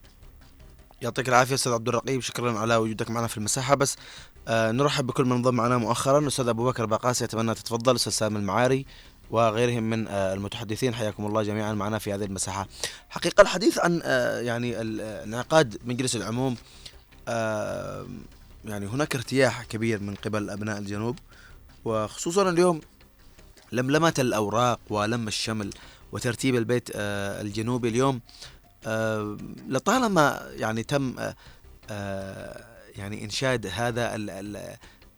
يعطيك العافية أستاذ عبد الرقيب شكرا على وجودك معنا في المساحة. بس آه نرحب بكل من انضم معنا مؤخرا. أستاذ أبو بكر باقاسي أتمنى تتفضل. أستاذ سامي المعاري وغيرهم من آه المتحدثين حياكم الله جميعا معنا في هذه المساحة. حقيقة الحديث عن آه يعني انعقاد مجلس العموم آه يعني هناك ارتياح كبير من قبل أبناء الجنوب وخصوصا اليوم لملمة الأوراق ولم الشمل وترتيب البيت آه الجنوبي اليوم لطالما يعني تم آه, آه، يعني إنشاد هذا ال ال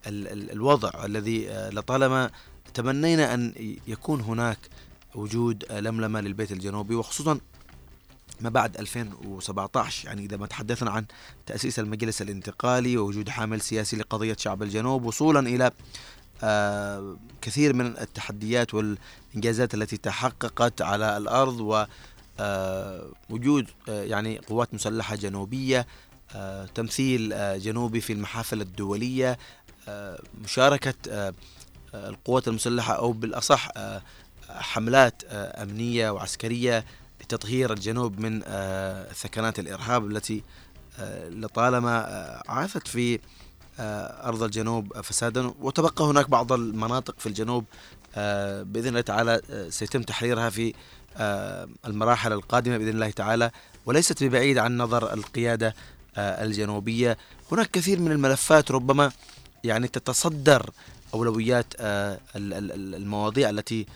ال الوضع الذي لطالما تمنينا أن يكون هناك وجود لملمة للبيت الجنوبي وخصوصا ما بعد 2017 يعني إذا ما تحدثنا عن تأسيس المجلس الانتقالي ووجود حامل سياسي لقضية شعب الجنوب وصولا إلى آه كثير من التحديات والإنجازات التي تحققت على الأرض ووجود آه, آه يعني قوات مسلحة جنوبية آه تمثيل آه جنوبي في المحافل الدولية آه مشاركة القوات المسلحة أو بالأصح حملات أمنية وعسكرية لتطهير الجنوب من آه، ثكنات الإرهاب التي آه، لطالما آه، عاثت في أرض الجنوب فسادا. وتبقى هناك بعض المناطق في الجنوب بإذن الله تعالى سيتم تحريرها في المراحل القادمة بإذن الله تعالى وليست ببعيد عن نظر القيادة الجنوبية. هناك كثير من الملفات ربما يعني تتصدر أولويات المواضيع التي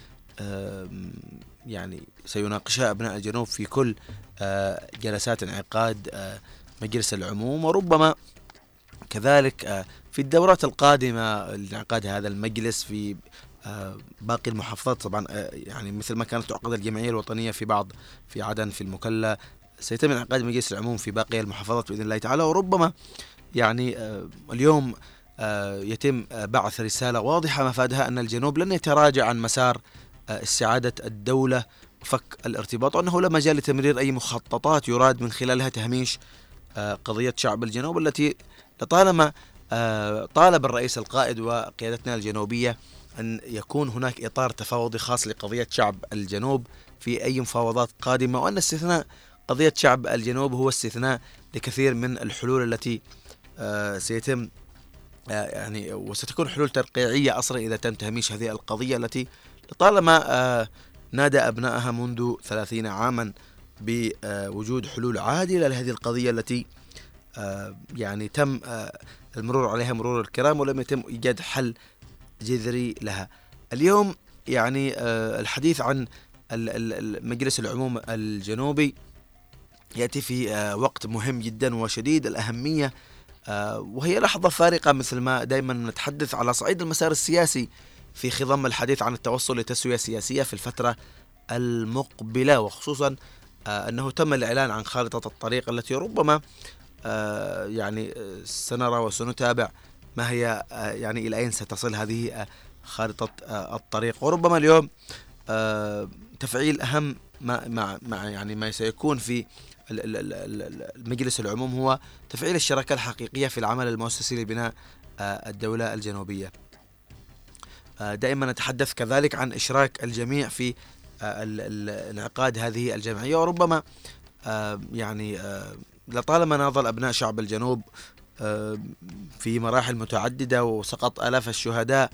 يعني سيناقشها أبناء الجنوب في كل آه، جلسات انعقاد آه، مجلس العموم. وربما كذلك آه، في الدورات القادمة لانعقاد هذا المجلس في باقي المحافظات. طبعا يعني مثل ما كانت تعقد الجمعية الوطنية في بعض في عدن في المكلا سيتم انعقاد مجلس العموم في باقي المحافظات بإذن الله تعالى. وربما يعني اليوم يتم بعث رسالة واضحة مفادها أن الجنوب لن يتراجع عن مسار استعادة الدولة فك الارتباط وأنه لا مجال لتمرير أي مخططات يراد من خلالها تهميش آه، قضية شعب الجنوب التي لطالما آه، طالب الرئيس القائد وقيادتنا الجنوبية أن يكون هناك إطار تفاوضي خاص لقضية شعب الجنوب في أي مفاوضات قادمة وأن استثناء قضية شعب الجنوب هو استثناء لكثير من الحلول التي آه، سيتم يعني وستكون حلول ترقيعية أصلا إذا تم تهميش هذه القضية التي لطالما آه، نادى أبنائها منذ ثلاثين عاما بوجود حلول عادلة لهذه القضية التي آه، يعني تم آه، المرور عليها مرور الكرام ولم يتم إيجاد حل جذري لها. اليوم يعني الحديث عن مجلس العموم الجنوبي يأتي في وقت مهم جدا وشديد. الأهمية وهي لحظة فارقة مثل ما دائما نتحدث على صعيد المسار السياسي في خضم الحديث عن التوصل لتسوية سياسية في الفترة المقبلة وخصوصا آه، أنه تم الإعلان عن خارطة الطريق التي ربما آه، يعني آه، سنرى وسنتابع ما هي يعني إلى أين ستصل هذه خارطة الطريق. وربما اليوم تفعيل أهم ما مع, مع يعني ما سيكون في المجلس العموم هو تفعيل الشراكة الحقيقية في العمل المؤسسي لبناء الدولة الجنوبية. دائما نتحدث كذلك عن إشراك الجميع في آه، انعقاد هذه الجمعية. وربما آه، يعني لطالما ناضل أبناء شعب الجنوب في مراحل متعددة وسقط آلاف الشهداء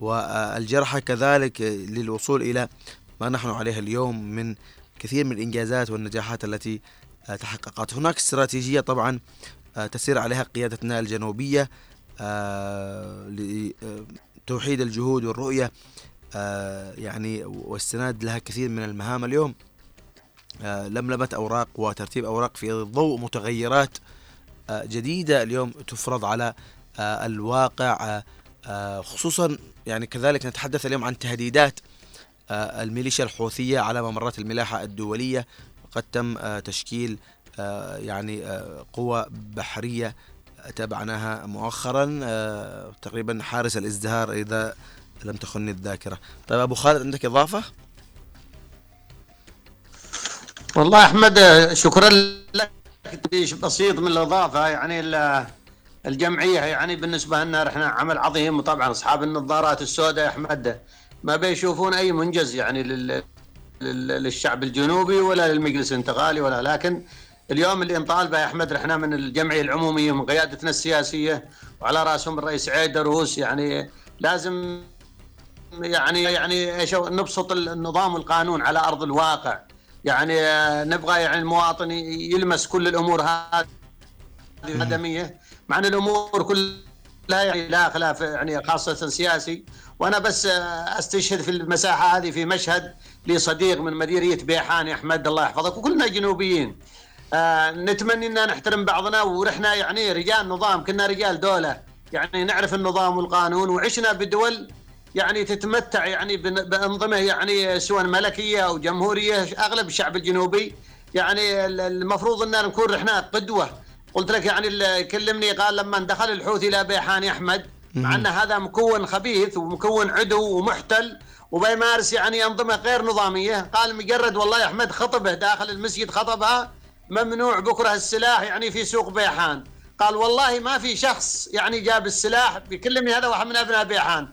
والجرحى كذلك للوصول إلى ما نحن عليه اليوم من كثير من الإنجازات والنجاحات التي تحققت. هناك استراتيجية طبعا تسير عليها قيادتنا الجنوبية توحيد الجهود والرؤية آه، يعني واستناد لها كثير من المهام اليوم. آه، لملمة أوراق وترتيب أوراق في ضوء متغيرات آه، جديدة اليوم تفرض على الواقع خصوصا يعني كذلك نتحدث اليوم عن تهديدات الميليشيا الحوثية على ممرات الملاحة الدولية وقد تم تشكيل يعني قوى بحرية تابعناها مؤخرا آه، تقريبا حارس الازدهار إذا لم تخني الذاكرة. طيب أبو خالد عندك إضافة؟ والله أحمد شكرا لك. بسيط من الإضافة يعني ال- الجمعية يعني بالنسبة لنا إحنا عمل عظيم وطبعا أصحاب النظارات السوداء أحمد ما بيشوفون أي منجز يعني لل- للشعب الجنوبي ولا للمجلس الانتقالي ولا لكن اليوم اللي نطالبه يا أحمد إحنا من الجمعية العمومية ومن قيادتنا السياسية وعلى رأسهم الرئيس عيد دروس يعني لازم يعني يعني إيش؟ نبسط النظام والقانون على أرض الواقع. يعني نبغى يعني المواطن يلمس كل الأمور هذه الخدميه مع أن الأمور كلها يعني لا خلاف يعني خاصة سياسي. وأنا بس أستشهد في المساحة هذه في مشهد لصديق من مديرية بيحان أحمد الله يحفظك وكلنا جنوبيين. آه نتمنى إن نحترم بعضنا ونحن يعني رجال نظام كنا رجال دولة. يعني نعرف النظام والقانون وعشنا بدول يعني تتمتع يعني بأنظمة يعني سواء ملكية أو جمهورية أغلب الشعب الجنوبي. يعني ال- المفروض إن نكون إحنا قدوة. قلت لك يعني اللي كلمني قال لما دخل الحوثي إلى بيحان يا احمد مع إن هذا مكون خبيث ومكون عدو ومحتل وبيمارس يعني أنظمة غير نظامية. قال مجرد والله يا أحمد خطبه داخل المسجد خطبها ممنوع بكره السلاح يعني في سوق بيحان. قال والله ما في شخص يعني جاب السلاح بيكلمني هذا واحد من أبناء بيحان.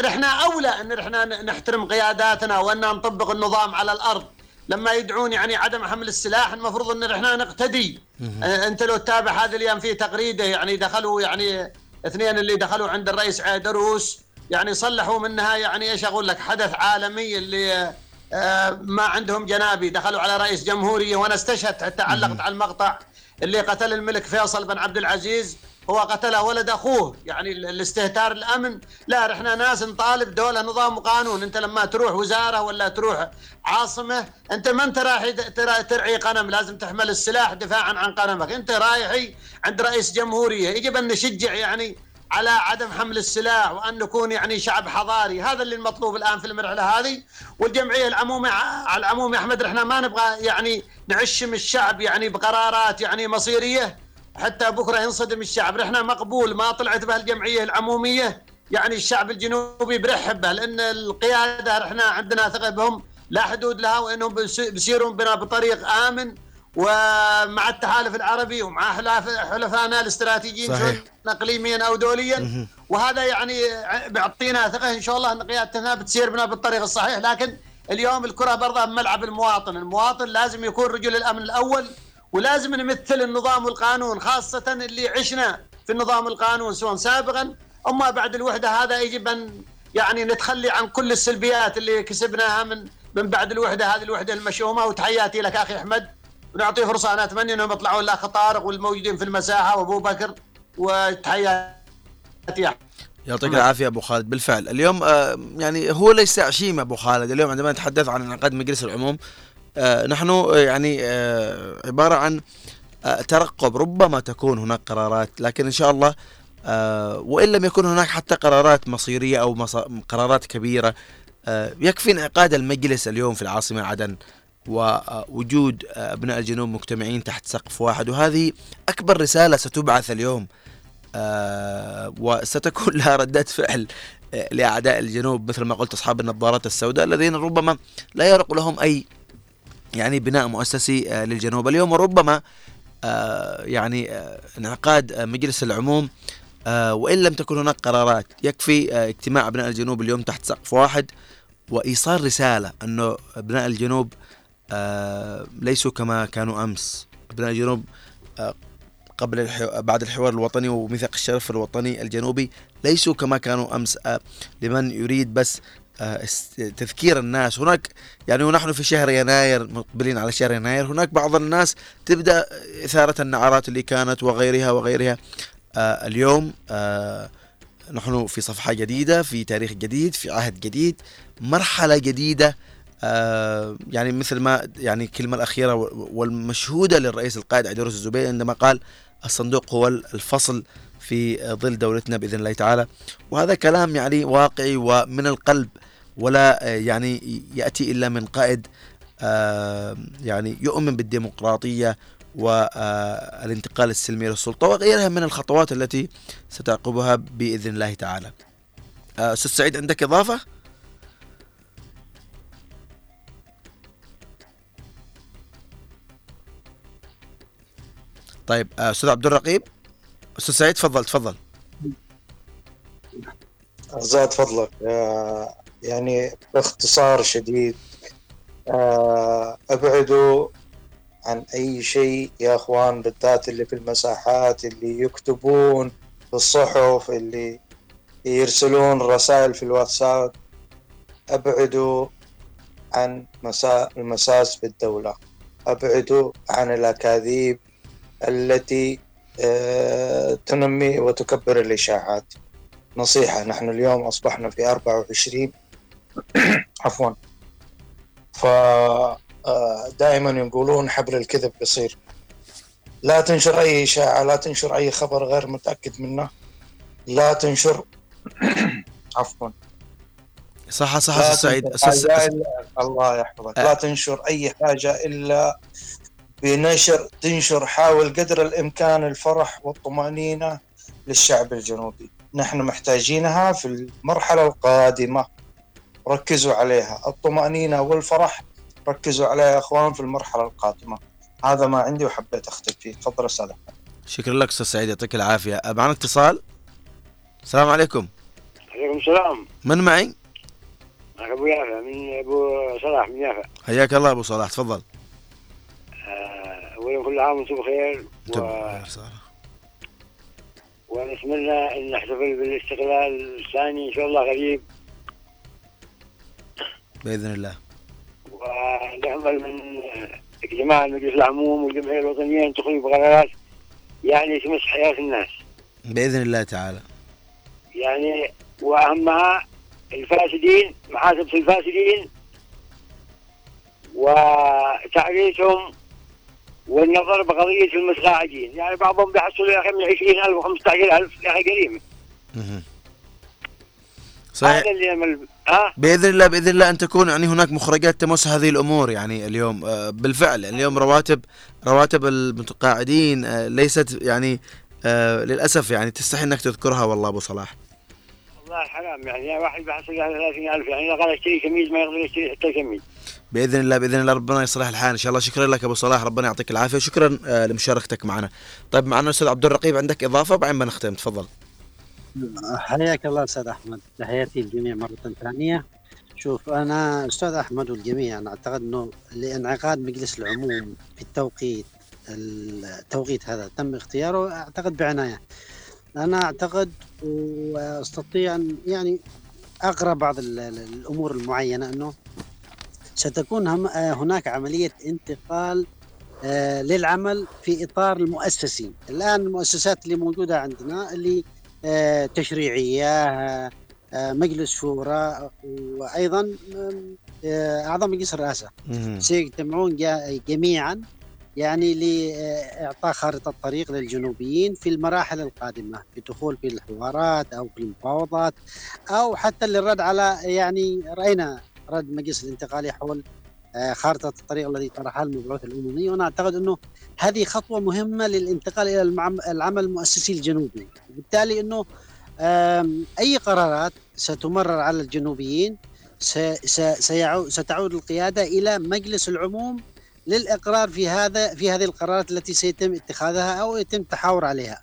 رحنا أولى إن إحنا نحترم قياداتنا وإن نطبق النظام على الأرض. لما يدعون يعني عدم حمل السلاح المفروض إن إحنا نقتدي. أنت لو تتابع هذا الأيام في تغريده يعني دخلوا يعني اثنين اللي دخلوا عند الرئيس عيدروس يعني صلحوا منها يعني إيش أقول لك حدث عالمي اللي ما عندهم جنابي. دخلوا على رئيس جمهورية وأنا استشهدت حتى علقت على المقطع اللي قتل الملك فيصل بن عبد العزيز. هو قتل ولد أخوه. يعني ال- الاستهتار الأمن. لا إحنا ناس نطالب دولة نظام وقانون. انت لما تروح وزارة ولا تروح عاصمة انت ما انت رايح ترعي قنم. لازم تحمل السلاح دفاعا عن قنمك. انت رايحي عند رئيس جمهورية. يجب أن نشجع يعني على عدم حمل السلاح وأن نكون يعني شعب حضاري. هذا اللي المطلوب الآن في المرحلة هذه. والجمعية العموميه على العموم يا أحمد إحنا ما نبغى يعني نعشم الشعب يعني بقرارات يعني مصيرية حتى بكرة ينصدم الشعب. إحنا مقبول ما طلعت به الجمعية العمومية يعني الشعب الجنوبي برحب به لأن القيادة إحنا عندنا ثقة بهم لا حدود لها وإنهم بيس- بيسيرون بنا بطريق آمن ومع التحالف العربي ومع حلفائنا الاستراتيجيين صحيح. سواء اقليميا أو دوليا. وهذا يعني بيعطينا ثقة إن شاء الله ان قيادتنا بتسير بنا بالطريق الصحيح. لكن اليوم الكرة برضه بملعب المواطن، المواطن لازم يكون رجل الأمن الأول ولازم نمثل النظام والقانون خاصة اللي عشنا في النظام والقانون سواء سابقا. أما بعد الوحدة هذا يجب أن يعني نتخلي عن كل السلبيات اللي كسبناها من من بعد الوحدة هذه الوحدة المشؤومة. وتحياتي لك أخي أحمد. ونعطيه فرصة أنا أتمنى إنهم يطلعون الاخ طارق والموجودين في المساحة وأبو بكر وتحياتي. يعطيك. العافية أبو خالد بالفعل اليوم آه، يعني هو ليس عشيمه أبو خالد اليوم عندما نتحدث عن انعقاد مجلس العموم آه، نحن آه، يعني عبارة عن ترقب ربما تكون هناك قرارات لكن إن شاء الله وإن لم يكن هناك حتى قرارات مصيرية أو مص- قرارات كبيرة آه، يكفي انعقاد المجلس اليوم في العاصمة عدن ووجود آه، أبناء الجنوب مجتمعين تحت سقف واحد. وهذه أكبر رسالة ستبعث اليوم آه، وستكون لها ردات فعل آه، لأعداء الجنوب مثل ما قلت أصحاب النظارات السوداء الذين ربما لا يرق لهم أي يعني بناء مؤسسي للجنوب. اليوم وربما يعني انعقاد مجلس العموم وإن لم تكن هناك قرارات يكفي اجتماع أبناء الجنوب اليوم تحت سقف واحد. وإيصال رسالة أنه أبناء الجنوب ليسوا كما كانوا أمس. ابناء الجنوب آه، قبل. بعد الحوار الوطني وميثاق الشرف الوطني الجنوبي ليسوا كما كانوا أمس. آه، لمن يريد بس آه، تذكير الناس. هناك يعني ونحن في شهر يناير مقبلين على شهر يناير هناك بعض الناس تبدأ إثارة النعرات اللي كانت وغيرها وغيرها. آه، اليوم آه، نحن في صفحة جديدة في تاريخ جديد في عهد جديد مرحلة جديدة آه، يعني مثل ما يعني الكلمة الأخيرة والمشهودة للرئيس القائد عيدروس الزبير عندما قال الصندوق هو الفصل في ظل دولتنا بإذن الله تعالى وهذا كلام يعني واقعي ومن القلب ولا آه، يعني يأتي إلا من قائد آه، يعني يؤمن بالديمقراطية والانتقال السلمي للسلطه وغيرها من الخطوات التي ستعقبها بإذن الله تعالى. آه، أستاذ سعيد عندك إضافة؟ طيب آه، أستاذ عبد الرقيب. أستاذ سعيد تفضل تفضل. زاد فضلك آه، يعني باختصار شديد آه، أبعدوا عن أي شيء يا أخوان بالذات اللي في المساحات اللي يكتبون في الصحف اللي يرسلون رسائل في الواتساب. أبعدوا عن مسا المساس بالدولة. أبعدوا عن الأكاذيب التي آه، تنمي وتكبر الإشاعات. نصيحة نحن اليوم أصبحنا في 24 عفوا. فدائما يقولون حبل الكذب قصير لا تنشر أي إشاعة لا تنشر أي خبر غير متأكد منه. لا تنشر. عفوا. صح صح أستاذ سعيد. الله يحفظك. لا تنشر أي حاجة بنشر تنشر حاول قدر الإمكان الفرح والطمأنينة للشعب الجنوبي. نحن محتاجينها في المرحلة القادمة. ركزوا عليها. الطمأنينة والفرح ركزوا عليها يا أخوان في المرحلة القادمة. هذا ما عندي وحبيت أختم فيه. تفضل أستاذ. شكرا لك أستاذ سعيد يعطيك العافية. آه، معنا اتصال؟ السلام عليكم. عليكم السلام. من معي؟ أبو يافا من أبو صلاح من يافا. حياك الله أبو صلاح تفضل. اولا كل عام وأنتم بخير. و... صالح. ونتمنى إن نحتفل بالاستقلال الثاني إن شاء الله قريب. بإذن الله. ونأمل من اجتماع المجلس العموم والجمعيه الوطنية أن تخرج بقرارات يعني تمس حياة الناس. بإذن الله تعالى. يعني وأهمها الفاسدين محاسبة الفاسدين وتعريتهم والنظر بقضية المتقاعدين يعني بعضهم بيحصلوا يا أخي من 20000 و 15000 يا أخي قريب. مهم. صحيح. هذا اللي امل ها؟ بإذن الله بإذن الله أن تكون يعني هناك مخرجات تمس هذه الأمور. يعني اليوم آه، بالفعل اليوم رواتب رواتب المتقاعدين آه، ليست يعني آه، للأسف يعني تستحي إنك تذكرها والله أبو صلاح. والله حرام. يعني واحد بيحصل على 30000 يعني إذا قال اشتري كميز ما يقدر يشتري حتى كميز. بإذن الله بإذن الله ربنا يصلح الحال إن شاء الله. شكرا لك أبو صلاح ربنا يعطيك العافية. شكرا آه، لمشاركتك معنا. طيب معنا أستاذ عبد الرقيب عندك إضافة؟ وبعدين بنختم. تفضل. حياك الله أستاذ أحمد. تحياتي للجميع مرة ثانية. شوف أنا أستاذ أحمد والجميع أنا أعتقد إنه لانعقاد مجلس العموم في التوقيت التوقيت هذا تم اختياره أعتقد بعناية. أنا أعتقد وأستطيع أن يعني أقرأ بعض ال- ال- الأمور المعينة إنه ستكون هم آه، هناك عملية انتقال آه، للعمل في إطار المؤسسين الآن المؤسسات اللي موجودة عندنا اللي آه، تشريعية آه، مجلس شورى وأيضا آه، أعضاء مجلس الرئاسة مهم. سيجتمعون جميعا يعني لاعطاء خارطة طريق للجنوبيين في المراحل القادمة في الدخول في الحوارات أو في المفاوضات أو حتى للرد على يعني رأينا رد مجلس الانتقالي حول آه، خارطة الطريق الذي طرحها المبعوث الأممي. وأنا أعتقد أنه هذه خطوة مهمة للانتقال المعم- العمل المؤسسي الجنوبي. وبالتالي آم، أي قرارات ستمرر على الجنوبيين ستعود القيادة إلى مجلس العموم للإقرار في هذا في هذه القرارات التي سيتم اتخاذها أو يتم التحاور عليها.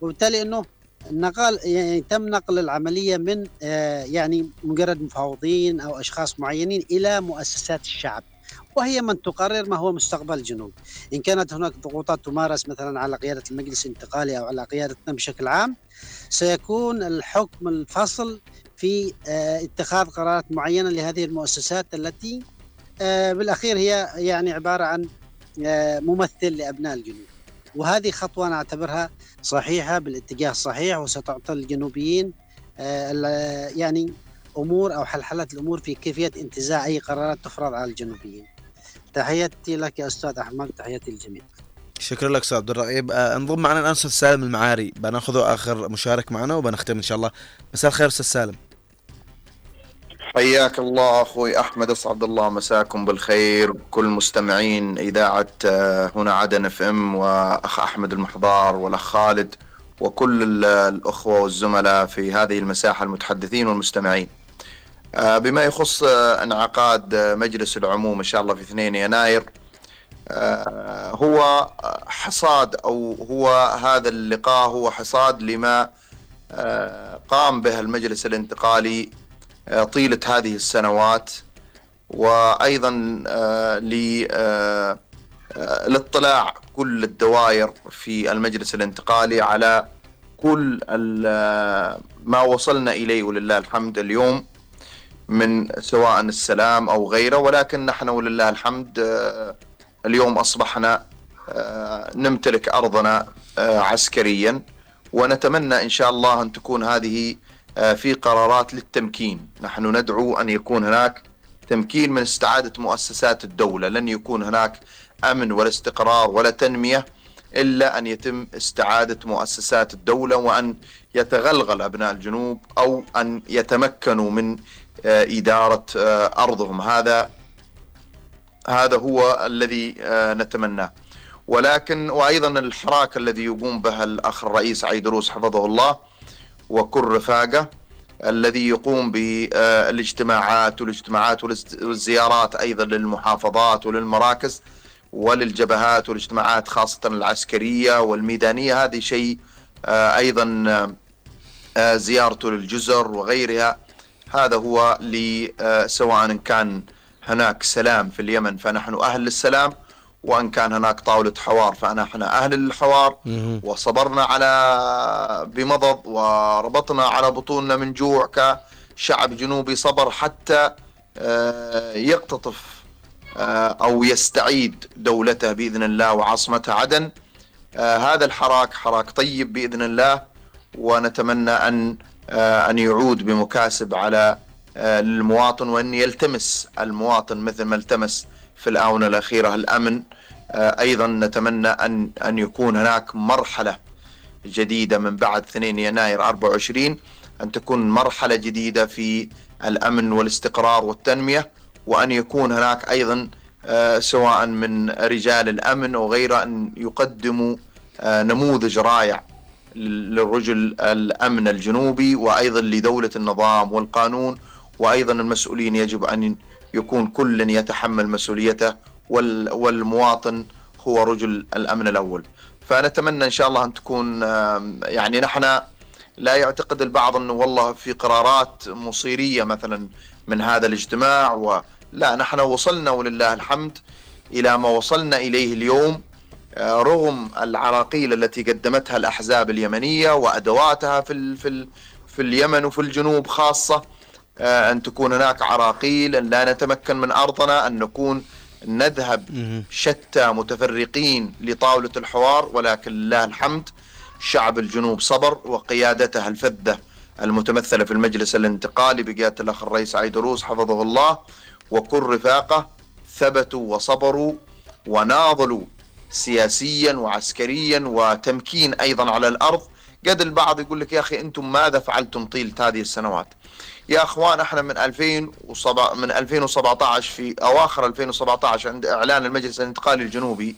وبالتالي أنه نقل يعني تم نقل العملية من آه، يعني مجرد مفاوضين أو أشخاص معينين إلى مؤسسات الشعب وهي من تقرر ما هو مستقبل الجنوب. إن كانت هناك ضغوطات تمارس مثلا على قيادة المجلس الانتقالي أو على قيادتنا بشكل عام سيكون الحكم الفصل في آه، اتخاذ قرارات معينة لهذه المؤسسات التي آه، بالأخير هي يعني عبارة عن ممثل لأبناء الجنوب. وهذه خطوة أنا أعتبرها صحيحة بالاتجاه الصحيح وستعطي الجنوبيين آه، يعني أمور أو حلحلة الأمور في كيفية انتزاع أي قرارات تفرض على الجنوبيين. تحياتي لك يا أستاذ أحمد تحياتي للجميع. شكرا لك أستاذ عبد الرقيب آه، انضم معنا الآن أستاذ سالم المعاري بناخذه آخر مشارك معنا وبنختم إن شاء الله مساء الخير أستاذ سالم حياك الله أخوي أحمد أسعد الله مساكم بالخير كل مستمعين إذاعة آه، هنا عدن اف ام وأخ أحمد المحضار والأخ خالد وكل ال- الأخوة والزملاء في هذه المساحة المتحدثين والمستمعين. آه، بما يخص آه، انعقاد مجلس العموم إن شاء الله في 2 يناير هو حصاد أو هو هذا اللقاء هو حصاد لما قام به المجلس الانتقالي آه، طيلة هذه السنوات وأيضا للاطلاع كل الدوائر في المجلس الانتقالي على كل ما وصلنا إليه ولله الحمد اليوم من سواء السلام أو غيره ولكن نحن ولله الحمد اليوم أصبحنا آه، نمتلك أرضنا آه، عسكريا ونتمنى إن شاء الله أن تكون هذه آه، في قرارات للتمكين، نحن ندعو أن يكون هناك تمكين من استعادة مؤسسات الدولة، لن يكون هناك أمن ولا استقرار ولا تنمية إلا أن يتم استعادة مؤسسات الدولة وأن يتغلغل أبناء الجنوب أو أن يتمكنوا من إدارة أرضهم، هذا هذا هو الذي آه، نتمناه. ولكن وأيضا الحراك الذي يقوم به الأخ الرئيس عيدروس حفظه الله وكل رفاقه الذي يقوم بالاجتماعات والاجتماعات والزيارات أيضا للمحافظات وللمراكز وللجبهات والاجتماعات خاصة العسكرية والميدانية. هذه شيء آه، أيضا آه، زيارته للجزر وغيرها. هذا هو سواء كان هناك سلام في اليمن فنحن أهل للسلام. وأن كان هناك طاولة حوار فنحن أهل للحوار وصبرنا على بمضض وربطنا على بطوننا من جوع كشعب جنوبي صبر حتى آه، يقتطف آه، أو يستعيد دولته بإذن الله وعاصمته عدن. آه، هذا الحراك حراك طيب بإذن الله ونتمنى أن أن يعود بمكاسب على للمواطن وأن يلتمس المواطن مثل ما التمس في الآونة الأخيرة الأمن. آه، أيضا نتمنى أن أن يكون هناك مرحلة جديدة من بعد 2 يناير 24 أن تكون مرحلة جديدة في الأمن والاستقرار والتنمية وأن يكون هناك أيضا آه، سواء من رجال الأمن أو غيره أن يقدموا آه، نموذج رائع للرجل الأمن الجنوبي وأيضا لدولة النظام والقانون وأيضا المسؤولين يجب أن يكون كل يتحمل مسؤوليته والمواطن هو رجل الأمن الأول. فنتمنى إن شاء الله أن تكون يعني نحن لا يعتقد البعض إنه والله في قرارات مصيرية مثلا من هذا الاجتماع ولا نحن وصلنا ولله الحمد إلى ما وصلنا إليه اليوم آه، رغم العراقيل التي قدمتها الأحزاب اليمنية وأدواتها في في في اليمن وفي الجنوب خاصة آه، أن تكون هناك عراقيل أن لا نتمكن من أرضنا أن نكون نذهب شتى متفرقين لطاولة الحوار ولكن لله الحمد شعب الجنوب صبر وقيادته الفذة المتمثلة في المجلس الانتقالي بقيادة الأخ الرئيس عيدروس حفظه الله وكل رفاقة ثبتوا وصبروا وناضلوا سياسيا وعسكريا وتمكين أيضا على الأرض. قد البعض يقول لك يا أخي أنتم ماذا فعلتم طيلة هذه السنوات؟ يا أخوان إحنا من 2007 من 2017 في أواخر 2017 عند إعلان المجلس الانتقالي الجنوبي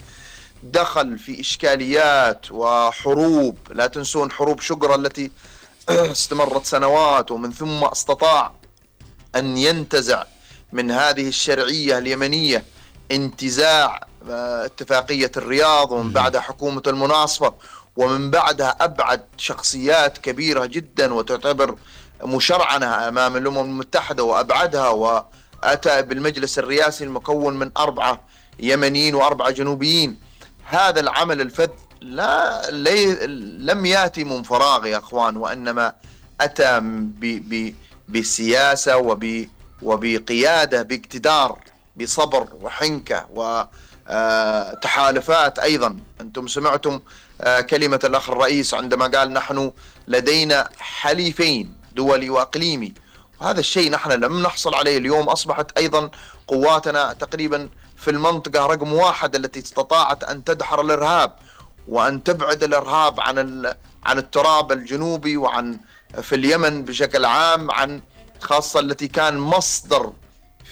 دخل في إشكاليات وحروب. لا تنسون حروب شقرة التي استمرت سنوات ومن ثم استطاع أن ينتزع من هذه الشرعية اليمنية انتزاع آه، اتفاقية الرياض ومن بعدها حكومة المناصفة ومن بعدها أبعد شخصيات كبيرة جدا وتعتبر مشرعنة أمام الأمم المتحدة وأبعدها وأتى بالمجلس الرئاسي المكون من أربعة يمنيين وأربعة جنوبيين. هذا العمل الفذ لا لي لم يأتي من فراغ يا أخوان وإنما أتى ب بسياسة وب وبقيادة باقتدار بصبر وحنكة وتحالفات أيضا. أنتم سمعتم آه، كلمة الأخ الرئيس عندما قال نحن لدينا حليفين. دولي وإقليمي. وهذا الشيء نحن لم نحصل عليه اليوم أصبحت أيضا قواتنا تقريبا في المنطقة رقم واحد التي استطاعت أن تدحر الإرهاب وأن تبعد الإرهاب عن عن التراب الجنوبي وعن في اليمن بشكل عام عن خاصة التي كان مصدر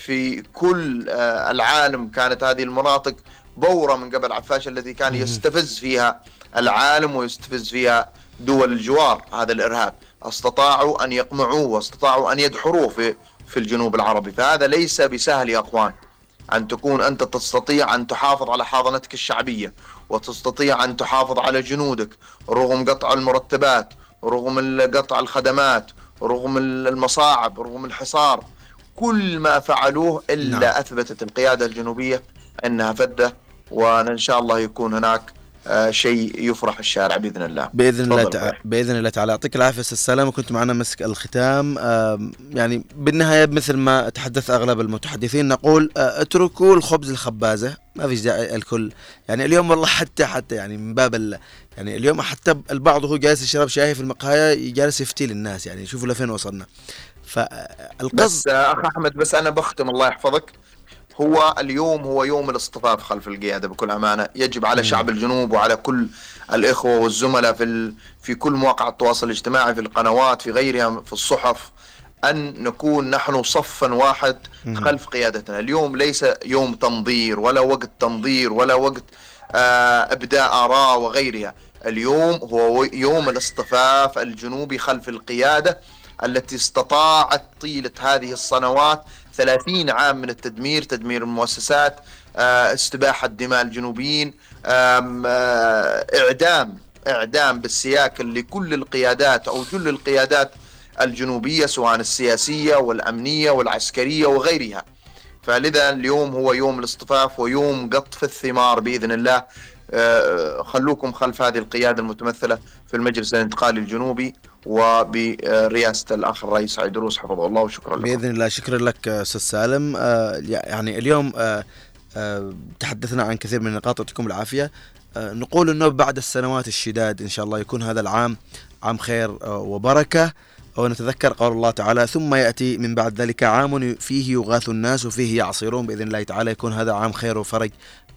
في كل آه، العالم. كانت هذه المناطق بورة من قبل عفاش الذي كان يستفز فيها العالم ويستفز فيها دول الجوار هذا الإرهاب. أستطاعوا أن يقمعوه واستطاعوا أن يدحروه في في الجنوب العربي. فهذا ليس بسهل يا أخوان. أن تكون أنت تستطيع أن تحافظ على حاضنتك الشعبية وتستطيع أن تحافظ على جنودك رغم قطع المرتبات رغم قطع الخدمات رغم المصاعب رغم الحصار. كل ما فعلوه إلا نعم. أثبتت القيادة الجنوبية أنها فدة وإن شاء الله يكون هناك شيء يفرح الشارع بإذن الله. بإذن الله تعالى بإذن الله تعالى. يعطيك العافية أستاذ سلام وكنت معنا مسك الختام. يعني بالنهاية مثل ما تحدث أغلب المتحدثين نقول آه، اتركوا الخبز الخبازة ما فيش داعي الكل. يعني اليوم والله حتى حتى يعني من باب يعني اليوم حتى البعض وهو جالس يشرب شاي في المقهى جالس يفتي للناس يعني شوفوا لفين وصلنا. فالقصد بس آه، أخ أحمد بس أنا بختم الله يحفظك. هو اليوم هو يوم الاصطفاف خلف القيادة بكل أمانة. يجب على شعب الجنوب وعلى كل الإخوة والزملاء في ال... في كل مواقع التواصل الاجتماعي في القنوات في غيرها في الصحف أن نكون نحن صفا واحد خلف قيادتنا. اليوم ليس يوم تنظير ولا وقت تنظير ولا وقت آه إبداء آراء وغيرها. اليوم هو يوم الاصطفاف الجنوبي خلف القيادة التي استطاعت طيلة هذه السنوات 30 عام من التدمير تدمير المؤسسات آه، استباحة دماء الجنوبيين آه، إعدام إعدام بالسياكل لكل القيادات أو جل القيادات الجنوبية سواء السياسية والأمنية والعسكرية وغيرها. فلذا اليوم هو يوم الاصطفاف ويوم قطف الثمار بإذن الله. آه، خلوكم خلف هذه القيادة المتمثلة في المجلس الانتقالي الجنوبي. وبرئاسة الأخ الرئيس سعيد دروس حفظه الله وشكرا لكم. بإذن الله. شكرا لك أستاذ سالم. آه، يعني اليوم آه، تحدثنا عن كثير من النقاط يعطيكم العافية. نقول أنه بعد السنوات الشداد إن شاء الله يكون هذا العام عام خير وبركة. ونتذكر قول الله تعالى ثم يأتي من بعد ذلك عام فيه يغاث الناس وفيه يعصرون. بإذن الله تعالى يكون هذا عام خير وفرج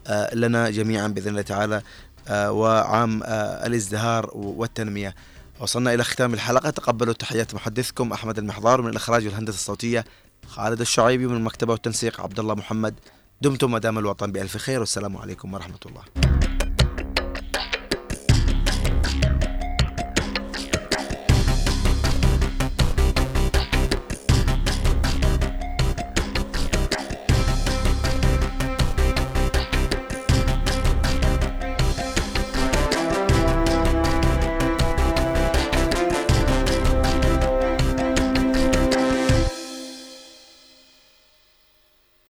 آه، لنا جميعا بإذن الله تعالى آه، وعام آه، الازدهار والتنمية. وصلنا إلى ختام الحلقة تقبلوا تحيات محدثكم أحمد المحضار من الإخراج والهندسة الصوتية خالد الشعيبي من المكتبة والتنسيق عبد الله محمد دمتم مدام الوطن بألف خير والسلام عليكم ورحمة الله.